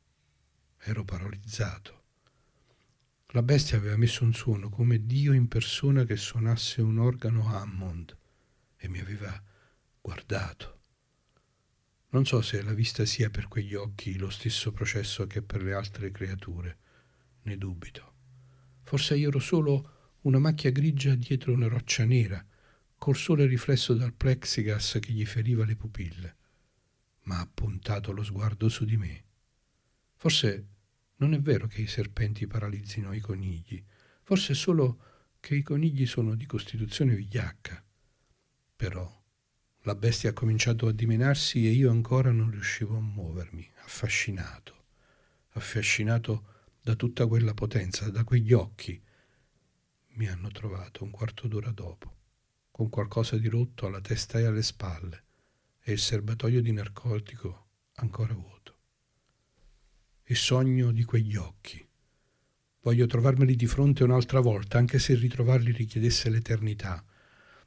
S2: ero paralizzato. La bestia aveva messo un suono come Dio in persona che suonasse un organo Hammond e mi aveva guardato. Non so se la vista sia per quegli occhi lo stesso processo che per le altre creature, ne dubito. Forse io ero solo una macchia grigia dietro una roccia nera, col sole riflesso dal plexigas che gli feriva le pupille, ma ha puntato lo sguardo su di me. Forse non è vero che i serpenti paralizzino i conigli, forse è solo che i conigli sono di costituzione vigliacca. Però la bestia ha cominciato a dimenarsi e io ancora non riuscivo a muovermi, affascinato, affascinato da tutta quella potenza, da quegli occhi. Mi hanno trovato un quarto d'ora dopo con qualcosa di rotto alla testa e alle spalle e il serbatoio di narcotico ancora vuoto. E sogno di quegli occhi. Voglio trovarmeli di fronte un'altra volta, anche se ritrovarli richiedesse l'eternità.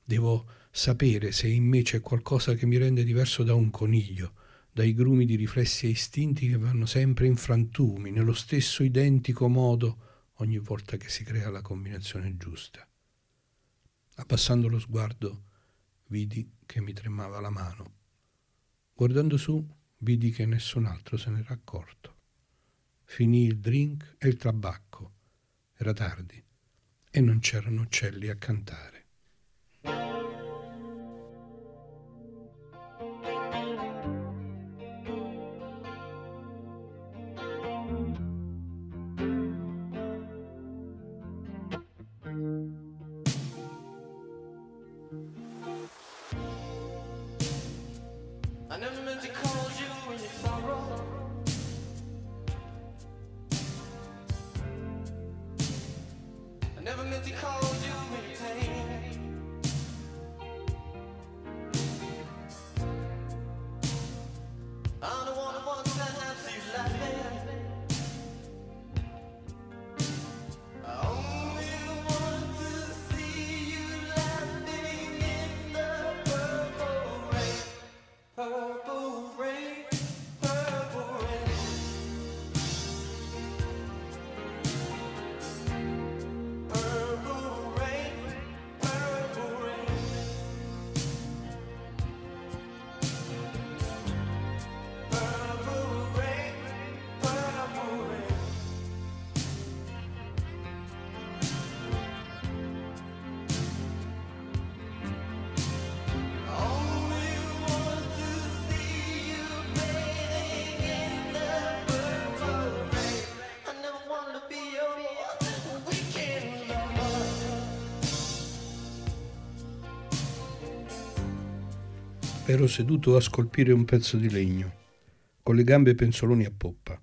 S2: Devo sapere se in me c'è qualcosa che mi rende diverso da un coniglio, dai grumi di riflessi e istinti che vanno sempre in frantumi, nello stesso identico modo ogni volta che si crea la combinazione giusta. Abbassando lo sguardo, vidi che mi tremava la mano. Guardando su, vidi che nessun altro se n'era accorto. Finì il drink e il tabacco. Era tardi e non c'erano uccelli a cantare. never meant to call you Ero seduto a scolpire un pezzo di legno, con le gambe penzoloni a poppa.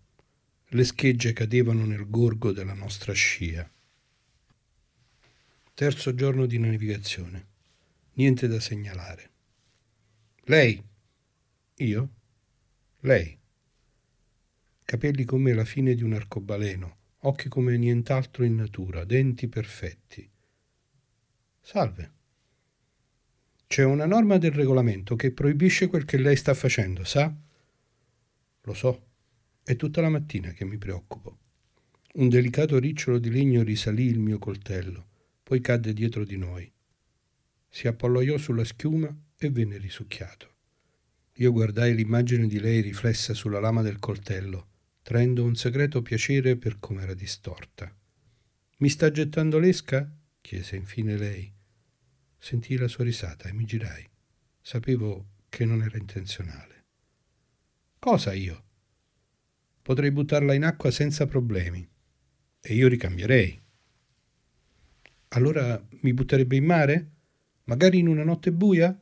S2: Le schegge cadevano nel gorgo della nostra scia. Terzo giorno di navigazione. Niente da segnalare. Lei? Io? Lei. Capelli come la fine di un arcobaleno, occhi come nient'altro in natura, denti perfetti. Salve. C'è una norma del regolamento che proibisce quel che lei sta facendo, sa? Lo so. È tutta la mattina che mi preoccupo. Un delicato ricciolo di legno risalì il mio coltello, poi cadde dietro di noi. Si appollaiò sulla schiuma e venne risucchiato. Io guardai l'immagine di lei riflessa sulla lama del coltello, traendo un segreto piacere per com'era distorta. Mi sta gettando l'esca? chiese infine lei. Sentii la sua risata e mi girai. Sapevo che non era intenzionale. Cosa io? Potrei buttarla in acqua senza problemi. E io ricambierei. Allora mi butterebbe in mare? Magari in una notte buia?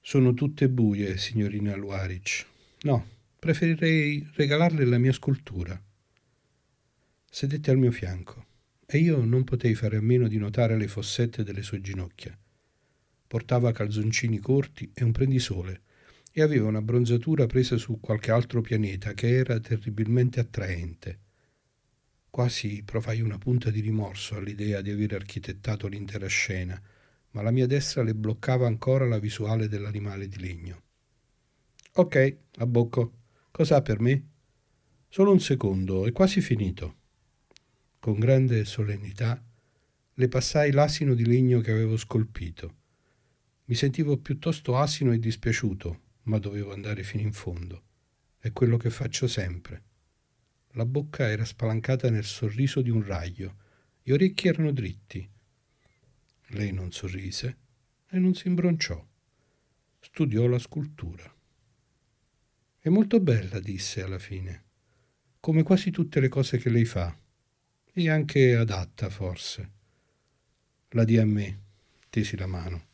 S2: Sono tutte buie, signorina Luaric. No, preferirei regalarle la mia scultura. Sedette al mio fianco e io non potei fare a meno di notare le fossette delle sue ginocchia. Portava calzoncini corti e un prendisole e aveva una bronzatura presa su qualche altro pianeta che era terribilmente attraente. Quasi provai una punta di rimorso all'idea di aver architettato l'intera scena, ma la mia destra le bloccava ancora la visuale dell'animale di legno. Ok, abbocco. Cos'ha per me? Solo un secondo, è quasi finito. Con grande solennità le passai l'asino di legno che avevo scolpito. Mi sentivo piuttosto asino e dispiaciuto, ma dovevo andare fino in fondo. È quello che faccio sempre. La bocca era spalancata nel sorriso di un raglio, gli orecchi erano dritti. Lei non sorrise e non si imbronciò. Studiò la scultura. È molto bella, disse alla fine, come quasi tutte le cose che lei fa e anche adatta forse. La dia a me, tesi la mano.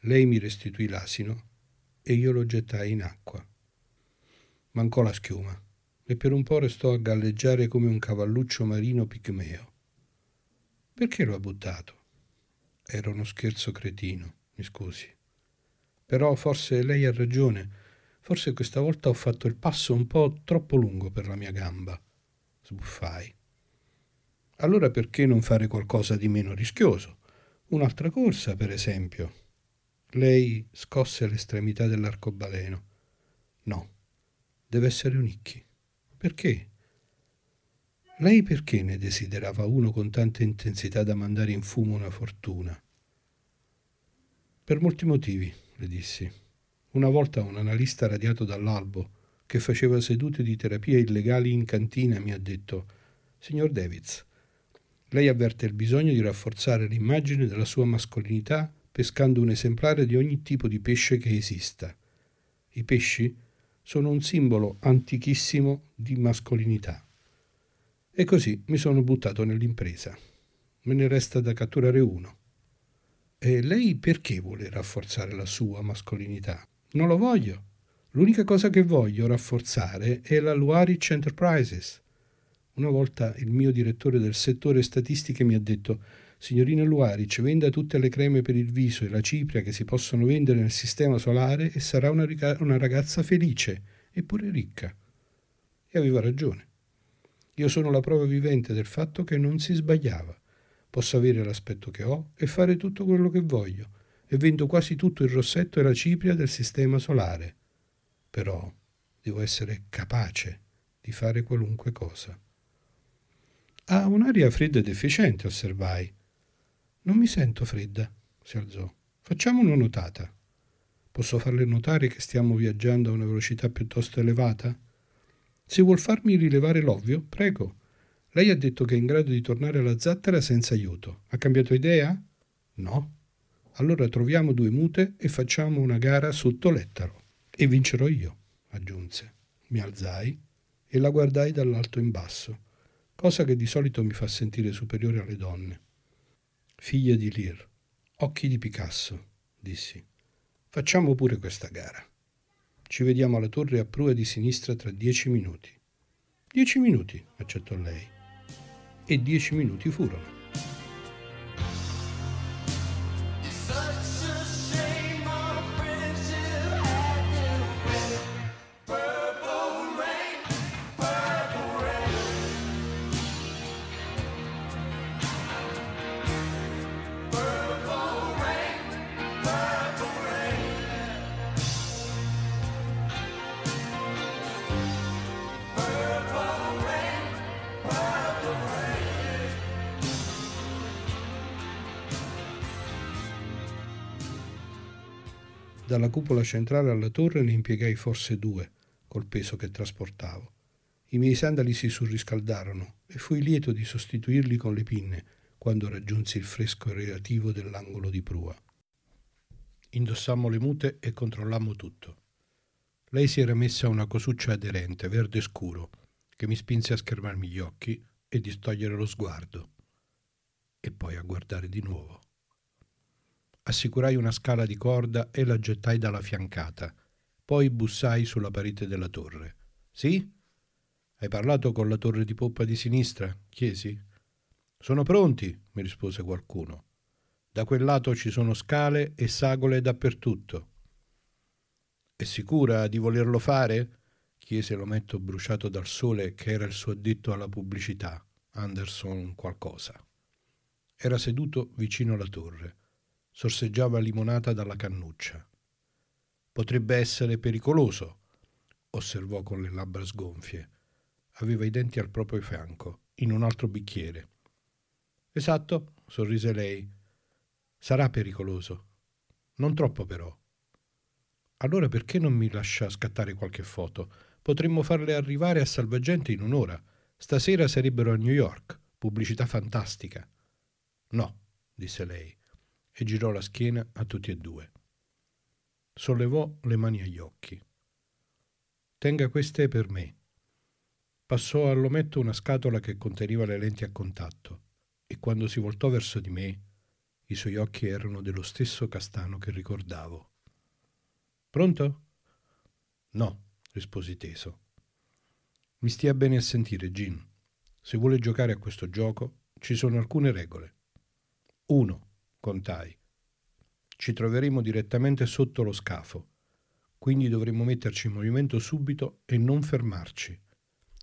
S2: Lei mi restituì l'asino e io lo gettai in acqua. Mancò la schiuma e per un po' restò a galleggiare come un cavalluccio marino pigmeo. Perché lo ha buttato? Era uno scherzo cretino, mi scusi. Però forse lei ha ragione, forse questa volta ho fatto il passo un po' troppo lungo per la mia gamba. Sbuffai. Allora perché non fare qualcosa di meno rischioso? Un'altra corsa, per esempio. Lei scosse l'estremità dell'arcobaleno. No, deve essere un Icchi. Perché? Lei perché ne desiderava uno con tanta intensità da mandare in fumo una fortuna? Per molti motivi, le dissi. Una volta un analista radiato dall'albo, che faceva sedute di terapia illegali in cantina, mi ha detto Signor Davids, lei avverte il bisogno di rafforzare l'immagine della sua mascolinità pescando un esemplare di ogni tipo di pesce che esista. I pesci sono un simbolo antichissimo di mascolinità. E così mi sono buttato nell'impresa. Me ne resta da catturare uno. E lei perché vuole rafforzare la sua mascolinità? Non lo voglio. L'unica cosa che voglio rafforzare è la Luarich Enterprises. Una volta il mio direttore del settore statistiche mi ha detto Signorina Luaric, venda tutte le creme per il viso e la cipria che si possono vendere nel sistema solare e sarà una, una ragazza felice, eppure ricca. E aveva ragione. Io sono la prova vivente del fatto che non si sbagliava. Posso avere l'aspetto che ho e fare tutto quello che voglio, e vendo quasi tutto il rossetto e la cipria del sistema solare. Però devo essere capace di fare qualunque cosa. Ha un'aria fredda ed efficiente, osservai. Non mi sento fredda, si alzò. Facciamo una notata. Posso farle notare che stiamo viaggiando a una velocità piuttosto elevata? Se vuol farmi rilevare l'ovvio, prego. Lei ha detto che è in grado di tornare alla zattera senza aiuto. Ha cambiato idea? No. Allora troviamo due mute e facciamo una gara sotto l'ettaro. E vincerò io, aggiunse. Mi alzai e la guardai dall'alto in basso cosa che di solito mi fa sentire superiore alle donne. Figlia di Lear, occhi di Picasso, dissi. Facciamo pure questa gara. Ci vediamo alla torre a prua di sinistra tra dieci minuti. Dieci minuti, accettò lei. E dieci minuti furono. Cupola centrale alla torre ne impiegai forse due, col peso che trasportavo. I miei sandali si surriscaldarono e fui lieto di sostituirli con le pinne quando raggiunsi il fresco relativo dell'angolo di prua. Indossammo le mute e controllammo tutto. Lei si era messa una cosuccia aderente, verde scuro, che mi spinse a schermarmi gli occhi e distogliere lo sguardo, e poi a guardare di nuovo. Assicurai una scala di corda e la gettai dalla fiancata. Poi bussai sulla parete della torre. Sì? Hai parlato con la torre di poppa di sinistra? chiesi. Sono pronti, mi rispose qualcuno. Da quel lato ci sono scale e sagole dappertutto. È sicura di volerlo fare? chiese l'ometto bruciato dal sole che era il suo addetto alla pubblicità, Anderson qualcosa. Era seduto vicino alla torre sorseggiava limonata dalla cannuccia. Potrebbe essere pericoloso, osservò con le labbra sgonfie. Aveva i denti al proprio fianco, in un altro bicchiere. Esatto, sorrise lei. Sarà pericoloso. Non troppo però. Allora perché non mi lascia scattare qualche foto? Potremmo farle arrivare a Salvagente in un'ora. Stasera sarebbero a New York. Pubblicità fantastica. No, disse lei e girò la schiena a tutti e due. Sollevò le mani agli occhi. Tenga queste per me. Passò all'ometto una scatola che conteneva le lenti a contatto e quando si voltò verso di me, i suoi occhi erano dello stesso castano che ricordavo. Pronto? No, risposi teso. Mi stia bene a sentire, Gin. Se vuole giocare a questo gioco, ci sono alcune regole. Uno contai. Ci troveremo direttamente sotto lo scafo, quindi dovremmo metterci in movimento subito e non fermarci.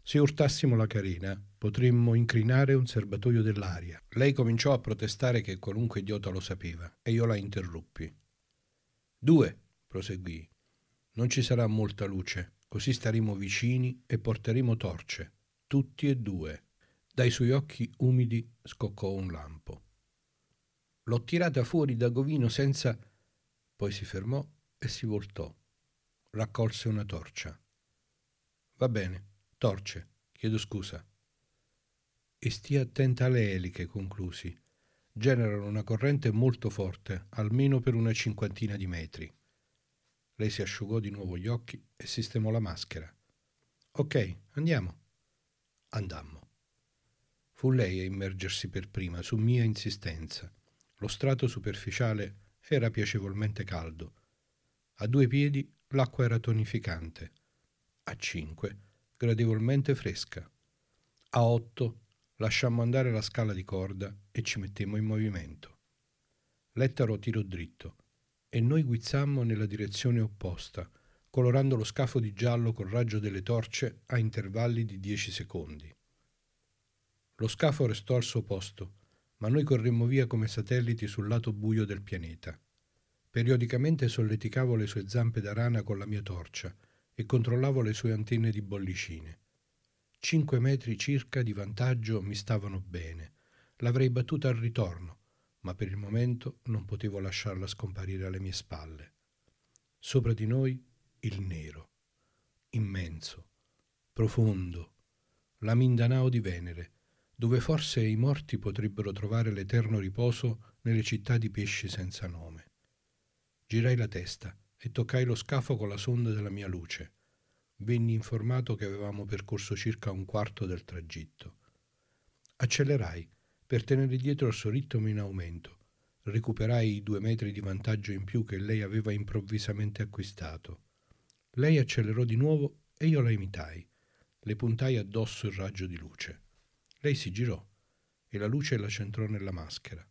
S2: Se urtassimo la carena, potremmo incrinare un serbatoio dell'aria. Lei cominciò a protestare che qualunque idiota lo sapeva e io la interruppi. Due, proseguì. Non ci sarà molta luce, così staremo vicini e porteremo torce, tutti e due. Dai suoi occhi umidi scoccò un lampo. L'ho tirata fuori da Govino senza... Poi si fermò e si voltò. Raccolse una torcia. Va bene, torce, chiedo scusa. E stia attenta alle eliche, conclusi. Generano una corrente molto forte, almeno per una cinquantina di metri. Lei si asciugò di nuovo gli occhi e sistemò la maschera. Ok, andiamo. Andammo. Fu lei a immergersi per prima, su mia insistenza. Lo strato superficiale era piacevolmente caldo. A due piedi l'acqua era tonificante. A cinque gradevolmente fresca. A otto lasciammo andare la scala di corda e ci mettemmo in movimento. L'ettaro tirò dritto e noi guizzammo nella direzione opposta, colorando lo scafo di giallo col raggio delle torce a intervalli di dieci secondi. Lo scafo restò al suo posto ma noi corremmo via come satelliti sul lato buio del pianeta. Periodicamente solleticavo le sue zampe da rana con la mia torcia e controllavo le sue antenne di bollicine. Cinque metri circa di vantaggio mi stavano bene. L'avrei battuta al ritorno, ma per il momento non potevo lasciarla scomparire alle mie spalle. Sopra di noi il nero, immenso, profondo, la Mindanao di Venere, dove forse i morti potrebbero trovare l'eterno riposo nelle città di pesci senza nome. Girai la testa e toccai lo scafo con la sonda della mia luce. Venni informato che avevamo percorso circa un quarto del tragitto. Accelerai per tenere dietro il suo ritmo in aumento, Recuperai i due metri di vantaggio in più che lei aveva improvvisamente acquistato. Lei accelerò di nuovo e io la imitai. Le puntai addosso il raggio di luce. Lei si girò e la luce la centrò nella maschera.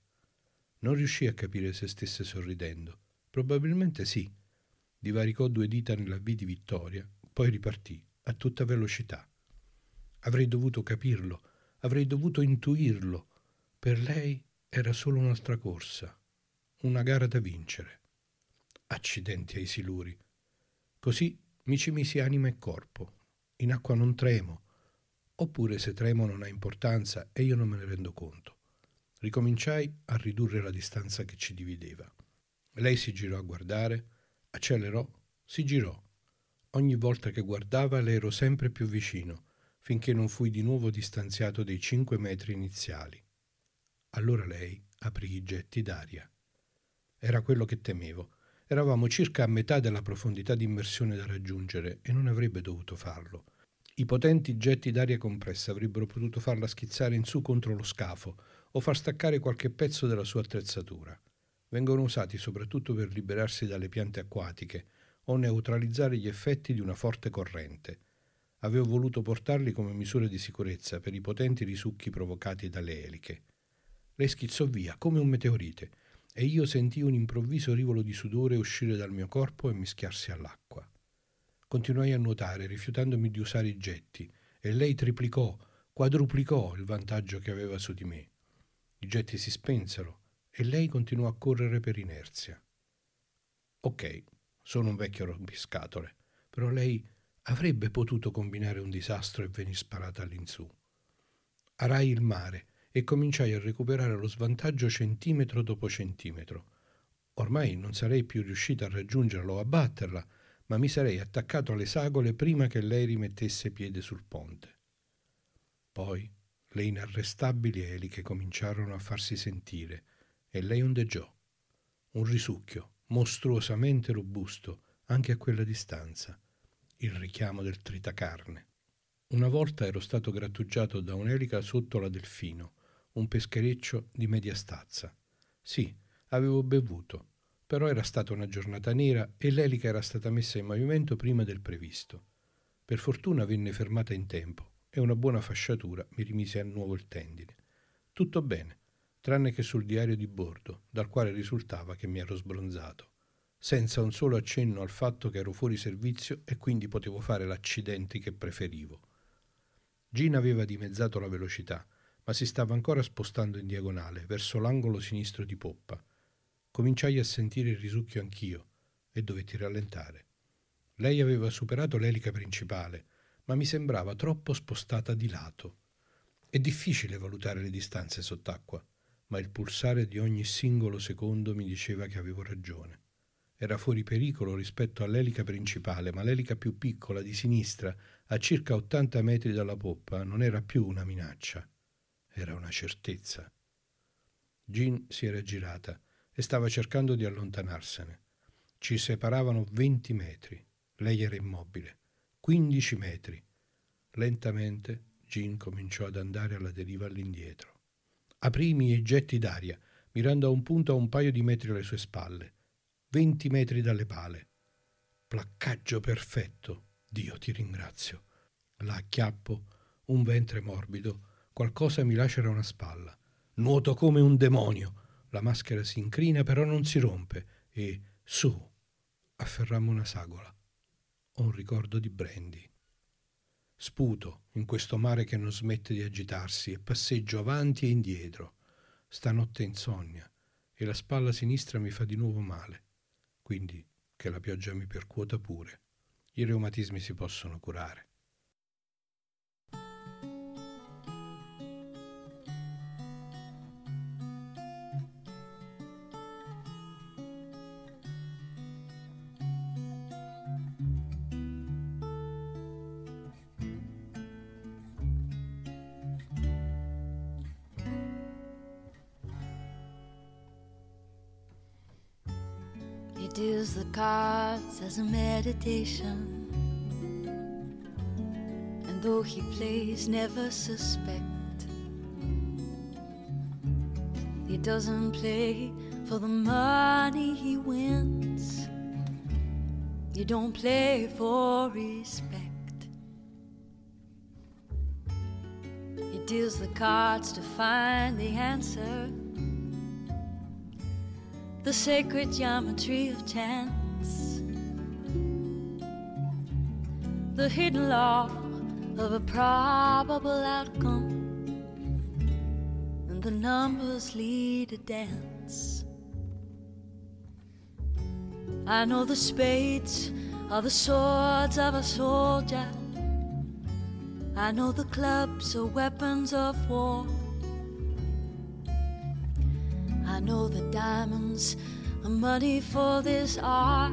S2: Non riuscì a capire se stesse sorridendo. Probabilmente sì. Divaricò due dita nella V di Vittoria, poi ripartì a tutta velocità. Avrei dovuto capirlo, avrei dovuto intuirlo. Per lei era solo un'altra corsa, una gara da vincere. Accidenti ai siluri. Così mi ci misi anima e corpo. In acqua non tremo, oppure se tremo non ha importanza e io non me ne rendo conto. Ricominciai a ridurre la distanza che ci divideva. Lei si girò a guardare, accelerò, si girò. Ogni volta che guardava le ero sempre più vicino, finché non fui di nuovo distanziato dei cinque metri iniziali. Allora lei aprì i getti d'aria. Era quello che temevo. Eravamo circa a metà della profondità di immersione da raggiungere e non avrebbe dovuto farlo. I potenti getti d'aria compressa avrebbero potuto farla schizzare in su contro lo scafo o far staccare qualche pezzo della sua attrezzatura. Vengono usati soprattutto per liberarsi dalle piante acquatiche o neutralizzare gli effetti di una forte corrente. Avevo voluto portarli come misura di sicurezza per i potenti risucchi provocati dalle eliche. Lei schizzò via come un meteorite e io sentii un improvviso rivolo di sudore uscire dal mio corpo e mischiarsi all'acqua. Continuai a nuotare, rifiutandomi di usare i getti, e lei triplicò, quadruplicò il vantaggio che aveva su di me. I getti si spensero e lei continuò a correre per inerzia. Ok, sono un vecchio rompiscatole, però lei avrebbe potuto combinare un disastro e venir sparata all'insù. Arai il mare e cominciai a recuperare lo svantaggio centimetro dopo centimetro. Ormai non sarei più riuscito a raggiungerla o a batterla, ma mi sarei attaccato alle sagole prima che lei rimettesse piede sul ponte. Poi le inarrestabili eliche cominciarono a farsi sentire e lei ondeggiò. Un risucchio, mostruosamente robusto, anche a quella distanza, il richiamo del tritacarne. Una volta ero stato grattugiato da un'elica sotto la Delfino, un peschereccio di media stazza. Sì, avevo bevuto, però era stata una giornata nera e l'elica era stata messa in movimento prima del previsto. Per fortuna venne fermata in tempo e una buona fasciatura mi rimise a nuovo il tendine. Tutto bene, tranne che sul diario di bordo, dal quale risultava che mi ero sbronzato, senza un solo accenno al fatto che ero fuori servizio e quindi potevo fare l'accidente che preferivo. Gina aveva dimezzato la velocità ma si stava ancora spostando in diagonale, verso l'angolo sinistro di poppa. Cominciai a sentire il risucchio anch'io e dovetti rallentare. Lei aveva superato l'elica principale, ma mi sembrava troppo spostata di lato. È difficile valutare le distanze sott'acqua, ma il pulsare di ogni singolo secondo mi diceva che avevo ragione. Era fuori pericolo rispetto all'elica principale, ma l'elica più piccola di sinistra, a circa 80 metri dalla poppa, non era più una minaccia era una certezza. Jean si era girata e stava cercando di allontanarsene. Ci separavano venti metri. Lei era immobile. Quindici metri. Lentamente Jean cominciò ad andare alla deriva all'indietro. Aprì i miei getti d'aria, mirando a un punto a un paio di metri alle sue spalle. Venti metri dalle pale. Placcaggio perfetto. Dio ti ringrazio. La acchiappo, un ventre morbido, Qualcosa mi lacera una spalla. Nuoto come un demonio. La maschera si incrina, però non si rompe. E su, afferrammo una sagola. Ho un ricordo di Brandy. Sputo in questo mare che non smette di agitarsi e passeggio avanti e indietro. Stanotte insonnia e la spalla sinistra mi fa di nuovo male. Quindi che la pioggia mi percuota pure. I reumatismi si possono curare.
S3: Cards as a meditation. And though he plays, never suspect. He doesn't play for the money he wins. You don't play for respect. He deals the cards to find the answer. The sacred geometry of chance. The hidden law of a probable outcome. And the numbers lead a dance. I know the spades are the swords of a soldier. I know the clubs are weapons of war. I know the diamonds are money for this art,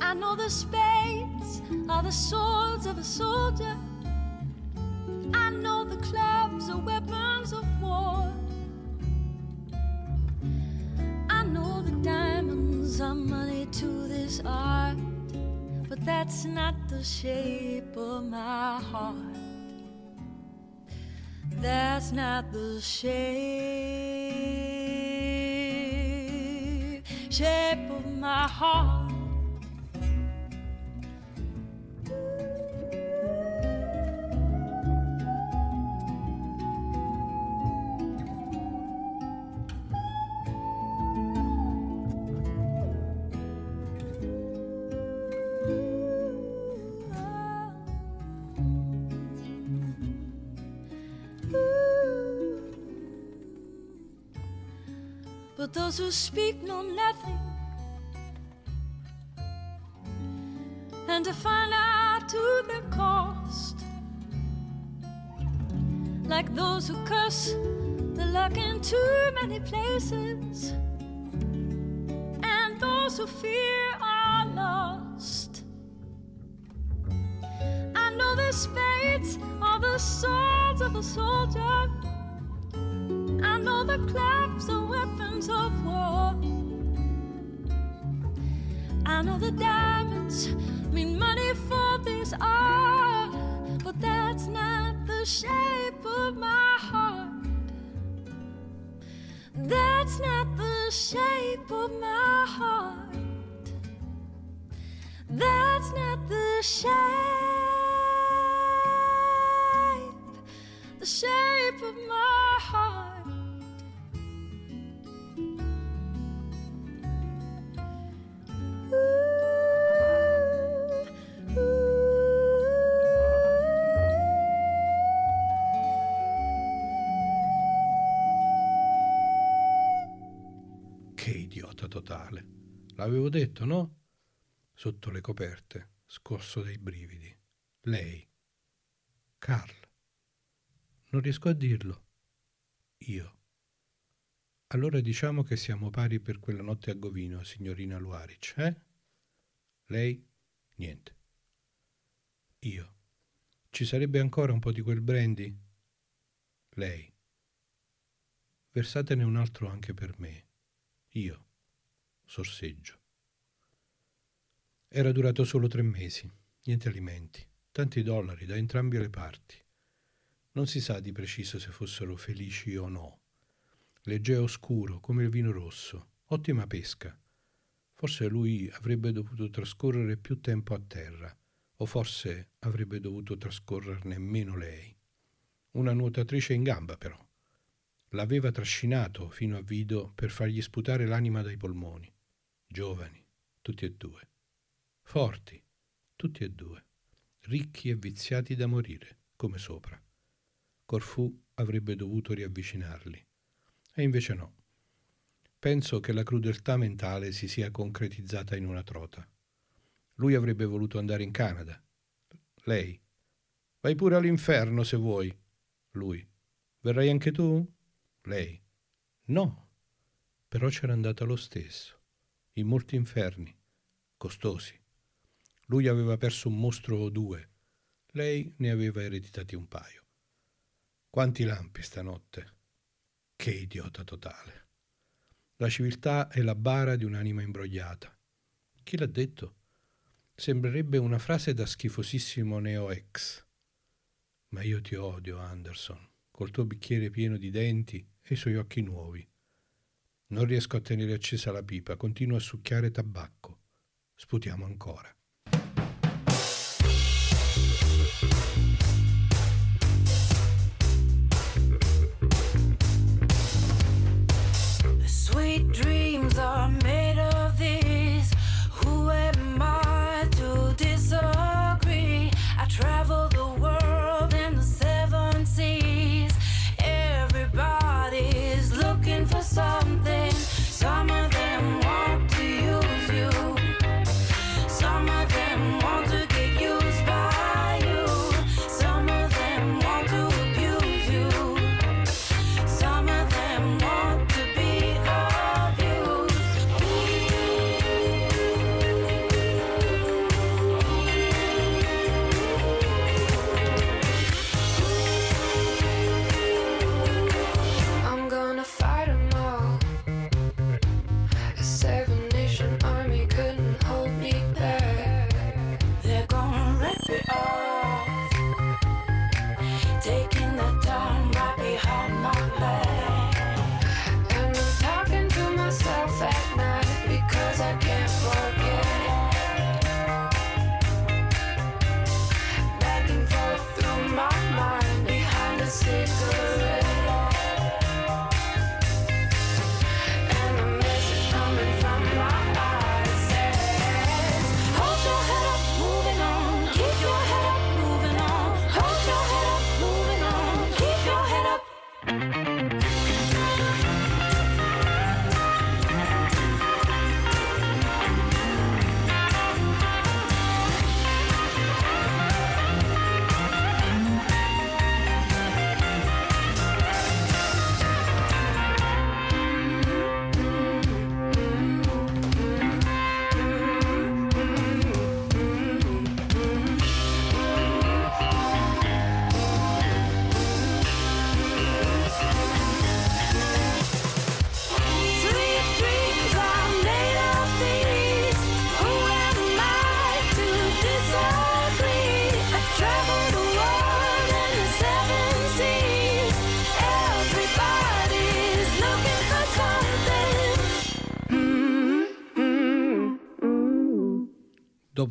S3: I know the spades are the swords of a soldier. I know the clubs are weapons of war. I know the diamonds are money to this art, but that's not the shape of my heart. That's not the shape, shape of my heart. But those who speak know nothing. And to find out to their cost. Like those who curse the luck in too many places. And those who fear are lost. I know the spades are the swords of a soldier. I know the clubs are weapons of war. I know the diamonds mean money for this art, but that's not the shape of my heart. That's not the shape of my heart. That's not the shape, the shape of my
S2: L'avevo detto, no? Sotto le coperte, scorso dai brividi. Lei. Carl. Non riesco a dirlo. Io. Allora diciamo che siamo pari per quella notte a Govino, signorina Luaric, eh? Lei? Niente. Io. Ci sarebbe ancora un po' di quel brandy? Lei. Versatene un altro anche per me. Io. Sorseggio. Era durato solo tre mesi, niente alimenti, tanti dollari da entrambe le parti. Non si sa di preciso se fossero felici o no. Leggeo scuro come il vino rosso, ottima pesca. Forse lui avrebbe dovuto trascorrere più tempo a terra, o forse avrebbe dovuto trascorrerne meno lei. Una nuotatrice in gamba, però. L'aveva trascinato fino a Vido per fargli sputare l'anima dai polmoni. Giovani, tutti e due. Forti, tutti e due. Ricchi e viziati da morire, come sopra. Corfù avrebbe dovuto riavvicinarli. E invece no. Penso che la crudeltà mentale si sia concretizzata in una trota. Lui avrebbe voluto andare in Canada. Lei. Vai pure all'inferno se vuoi. Lui. Verrai anche tu? Lei. No. però c'era andata lo stesso, in molti inferni, costosi. Lui aveva perso un mostro o due, lei ne aveva ereditati un paio. Quanti lampi stanotte! Che idiota totale! La civiltà è la bara di un'anima imbrogliata. Chi l'ha detto? Sembrerebbe una frase da schifosissimo neo-ex. Ma io ti odio, Anderson, col tuo bicchiere pieno di denti e i suoi occhi nuovi. Non riesco a tenere accesa la pipa, continuo a succhiare tabacco. Sputiamo ancora.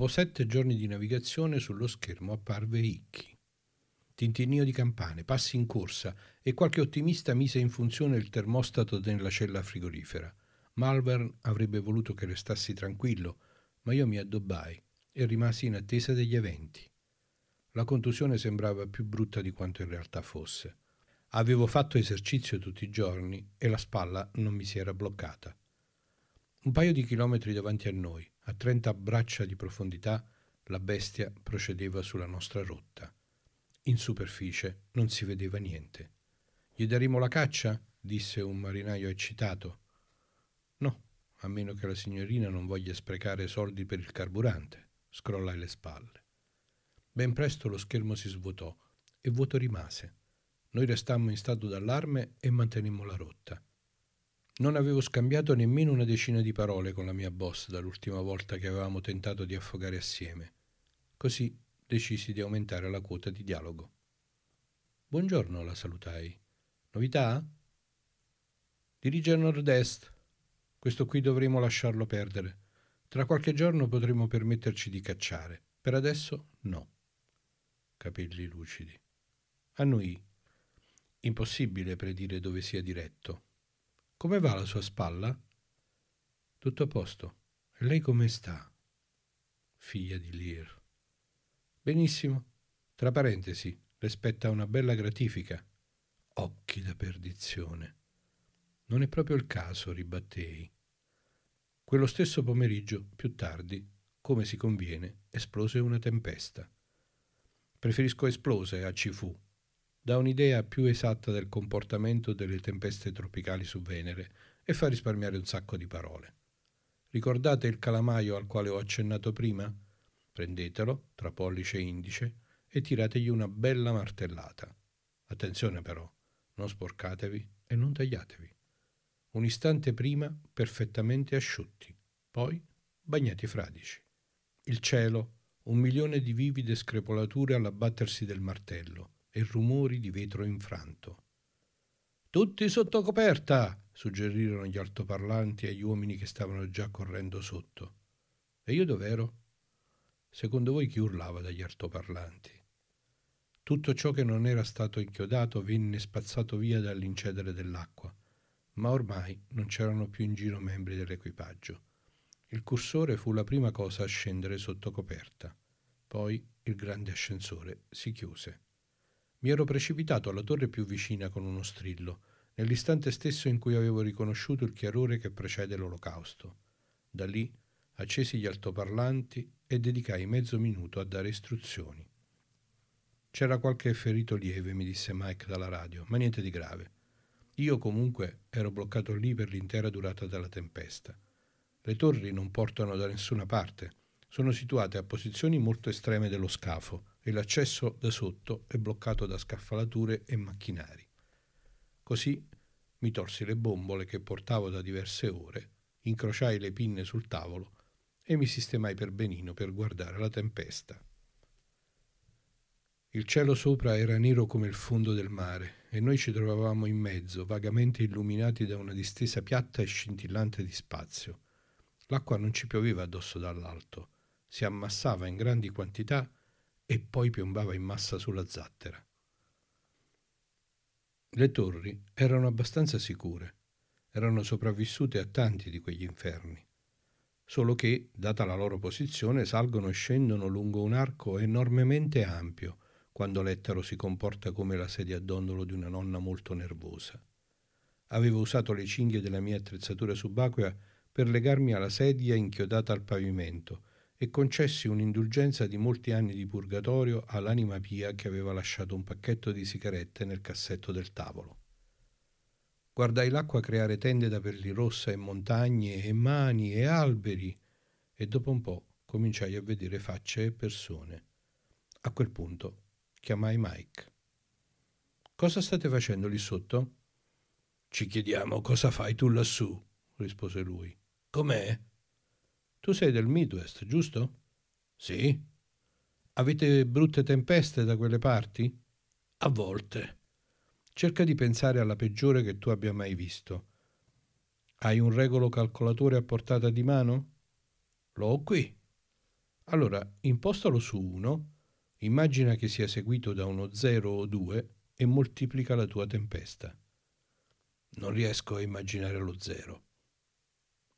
S2: Sette giorni di navigazione sullo schermo apparve Icchi. Tintinnio di campane, passi in corsa e qualche ottimista mise in funzione il termostato nella cella frigorifera. Malvern avrebbe voluto che restassi tranquillo, ma io mi addobbai e rimasi in attesa degli eventi. La contusione sembrava più brutta di quanto in realtà fosse. Avevo fatto esercizio tutti i giorni e la spalla non mi si era bloccata. Un paio di chilometri davanti a noi, a 30 braccia di profondità, la bestia procedeva sulla nostra rotta. In superficie non si vedeva niente. Gli daremo la caccia? disse un marinaio eccitato. No, a meno che la signorina non voglia sprecare soldi per il carburante, scrollai le spalle. Ben presto lo schermo si svuotò e vuoto rimase. Noi restammo in stato d'allarme e mantenemmo la rotta. Non avevo scambiato nemmeno una decina di parole con la mia boss dall'ultima volta che avevamo tentato di affogare assieme. Così decisi di aumentare la quota di dialogo. Buongiorno, la salutai. Novità? Dirige a nord-est. Questo qui dovremo lasciarlo perdere. Tra qualche giorno potremo permetterci di cacciare. Per adesso no. Capelli lucidi. Annui. Impossibile predire dove sia diretto. Come va la sua spalla? Tutto a posto. E lei come sta? Figlia di Lear. Benissimo. Tra parentesi, le spetta una bella gratifica. Occhi da perdizione. Non è proprio il caso, ribattei. Quello stesso pomeriggio, più tardi, come si conviene, esplose una tempesta. Preferisco esplose a Cifu. Dà un'idea più esatta del comportamento delle tempeste tropicali su Venere e fa risparmiare un sacco di parole. Ricordate il calamaio al quale ho accennato prima? Prendetelo tra pollice e indice e tirategli una bella martellata. Attenzione però, non sporcatevi e non tagliatevi. Un istante prima perfettamente asciutti, poi bagnati fradici. Il cielo, un milione di vivide screpolature all'abbattersi del martello e rumori di vetro infranto. Tutti sotto coperta! suggerirono gli altoparlanti agli uomini che stavano già correndo sotto. E io dov'ero? Secondo voi chi urlava dagli altoparlanti? Tutto ciò che non era stato inchiodato venne spazzato via dall'incedere dell'acqua, ma ormai non c'erano più in giro membri dell'equipaggio. Il cursore fu la prima cosa a scendere sotto coperta. Poi il grande ascensore si chiuse. Mi ero precipitato alla torre più vicina con uno strillo, nell'istante stesso in cui avevo riconosciuto il chiarore che precede l'olocausto. Da lì accesi gli altoparlanti e dedicai mezzo minuto a dare istruzioni. C'era qualche ferito lieve, mi disse Mike dalla radio, ma niente di grave. Io comunque ero bloccato lì per l'intera durata della tempesta. Le torri non portano da nessuna parte, sono situate a posizioni molto estreme dello scafo e l'accesso da sotto è bloccato da scaffalature e macchinari. Così mi tolsi le bombole che portavo da diverse ore, incrociai le pinne sul tavolo e mi sistemai per benino per guardare la tempesta. Il cielo sopra era nero come il fondo del mare e noi ci trovavamo in mezzo, vagamente illuminati da una distesa piatta e scintillante di spazio. L'acqua non ci pioveva addosso dall'alto, si ammassava in grandi quantità e poi piombava in massa sulla zattera. Le torri erano abbastanza sicure, erano sopravvissute a tanti di quegli inferni, solo che, data la loro posizione, salgono e scendono lungo un arco enormemente ampio, quando l'ettaro si comporta come la sedia a dondolo di una nonna molto nervosa. Avevo usato le cinghie della mia attrezzatura subacquea per legarmi alla sedia inchiodata al pavimento e concessi un'indulgenza di molti anni di purgatorio all'anima pia che aveva lasciato un pacchetto di sigarette nel cassetto del tavolo. Guardai l'acqua creare tende da pellirossa e montagne e mani e alberi e dopo un po' cominciai a vedere facce e persone. A quel punto chiamai Mike. Cosa state facendo lì sotto? Ci chiediamo cosa fai tu lassù, rispose lui. Com'è? Tu sei del Midwest, giusto? Sì. Avete brutte tempeste da quelle parti? A volte. Cerca di pensare alla peggiore che tu abbia mai visto. Hai un regolo calcolatore a portata di mano? Lo ho qui. Allora, impostalo su 1, immagina che sia seguito da uno 0 o 2 e moltiplica la tua tempesta. Non riesco a immaginare lo zero.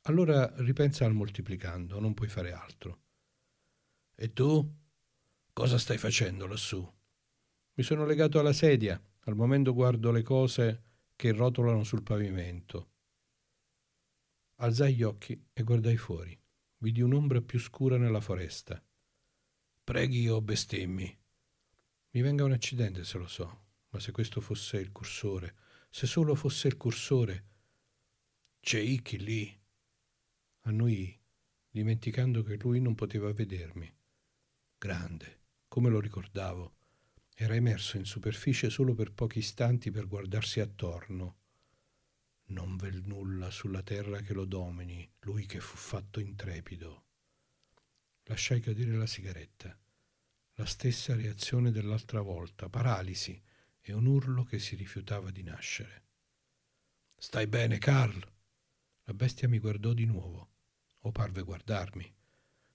S2: Allora ripensa al moltiplicando, non puoi fare altro. E tu? Cosa stai facendo lassù? Mi sono legato alla sedia, al momento guardo le cose che rotolano sul pavimento. Alzai gli occhi e guardai fuori. Vidi un'ombra più scura nella foresta. Preghi o bestemmi. Mi venga un accidente se lo so, ma se questo fosse il cursore, se solo fosse il cursore. C'è Iki lì. Annuì, dimenticando che lui non poteva vedermi. Grande, come lo ricordavo. Era emerso in superficie solo per pochi istanti per guardarsi attorno. Non vel nulla sulla terra che lo domini, lui che fu fatto intrepido. Lasciai cadere la sigaretta. La stessa reazione dell'altra volta, paralisi e un urlo che si rifiutava di nascere. Stai bene, Carl? La bestia mi guardò di nuovo, o parve guardarmi.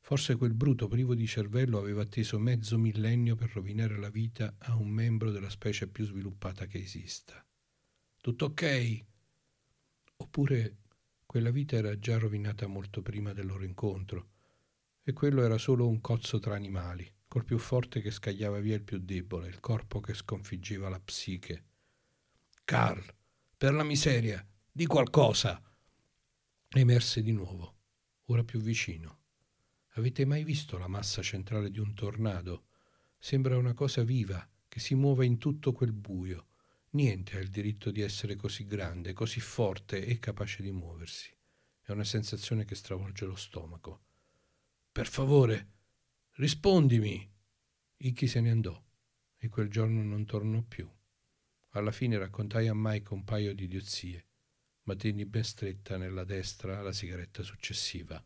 S2: Forse quel bruto privo di cervello aveva atteso mezzo millennio per rovinare la vita a un membro della specie più sviluppata che esista. Tutto ok? Oppure quella vita era già rovinata molto prima del loro incontro e quello era solo un cozzo tra animali, col più forte che scagliava via il più debole, il corpo che sconfiggeva la psiche. Carl, per la miseria, di qualcosa! Emerse di nuovo, ora più vicino. Avete mai visto la massa centrale di un tornado? Sembra una cosa viva che si muove in tutto quel buio. Niente ha il diritto di essere così grande, così forte e capace di muoversi. È una sensazione che stravolge lo stomaco. Per favore, rispondimi. Icky se ne andò e quel giorno non tornò più. Alla fine raccontai a Mike un paio di idiozie, ma tenni ben stretta nella destra la sigaretta successiva.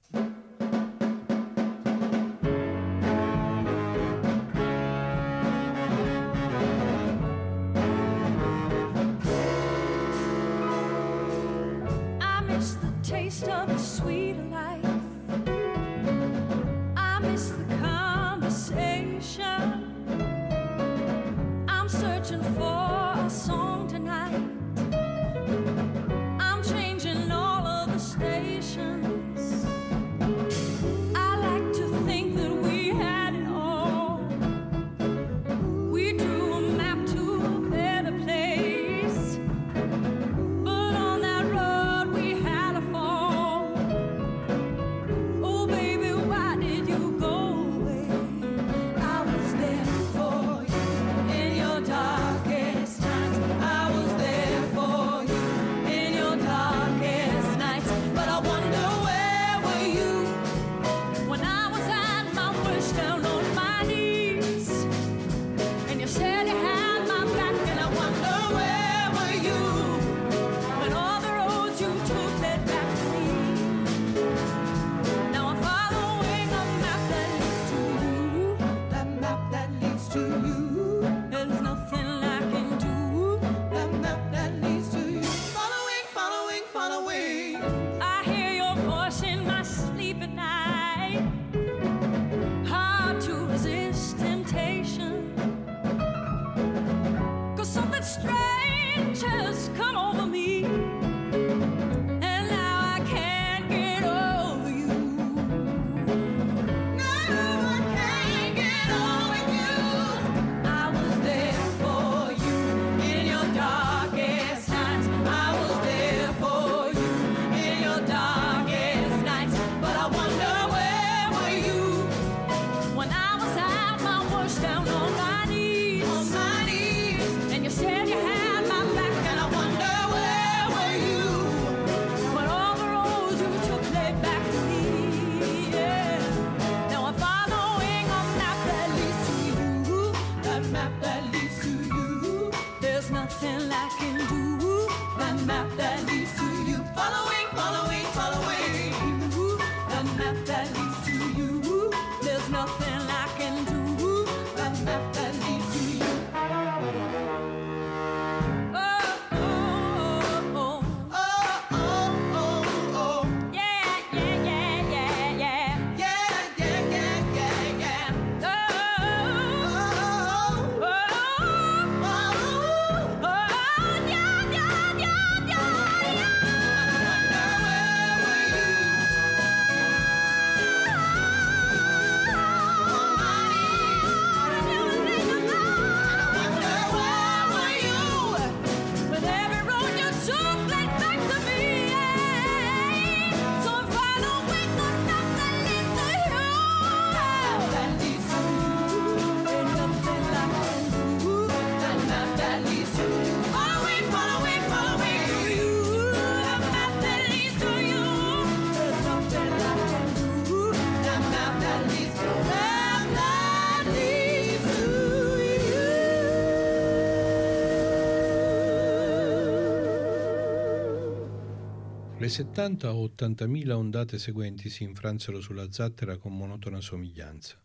S2: Le 70 o 80.000 ondate seguenti si infransero sulla zattera con monotona somiglianza.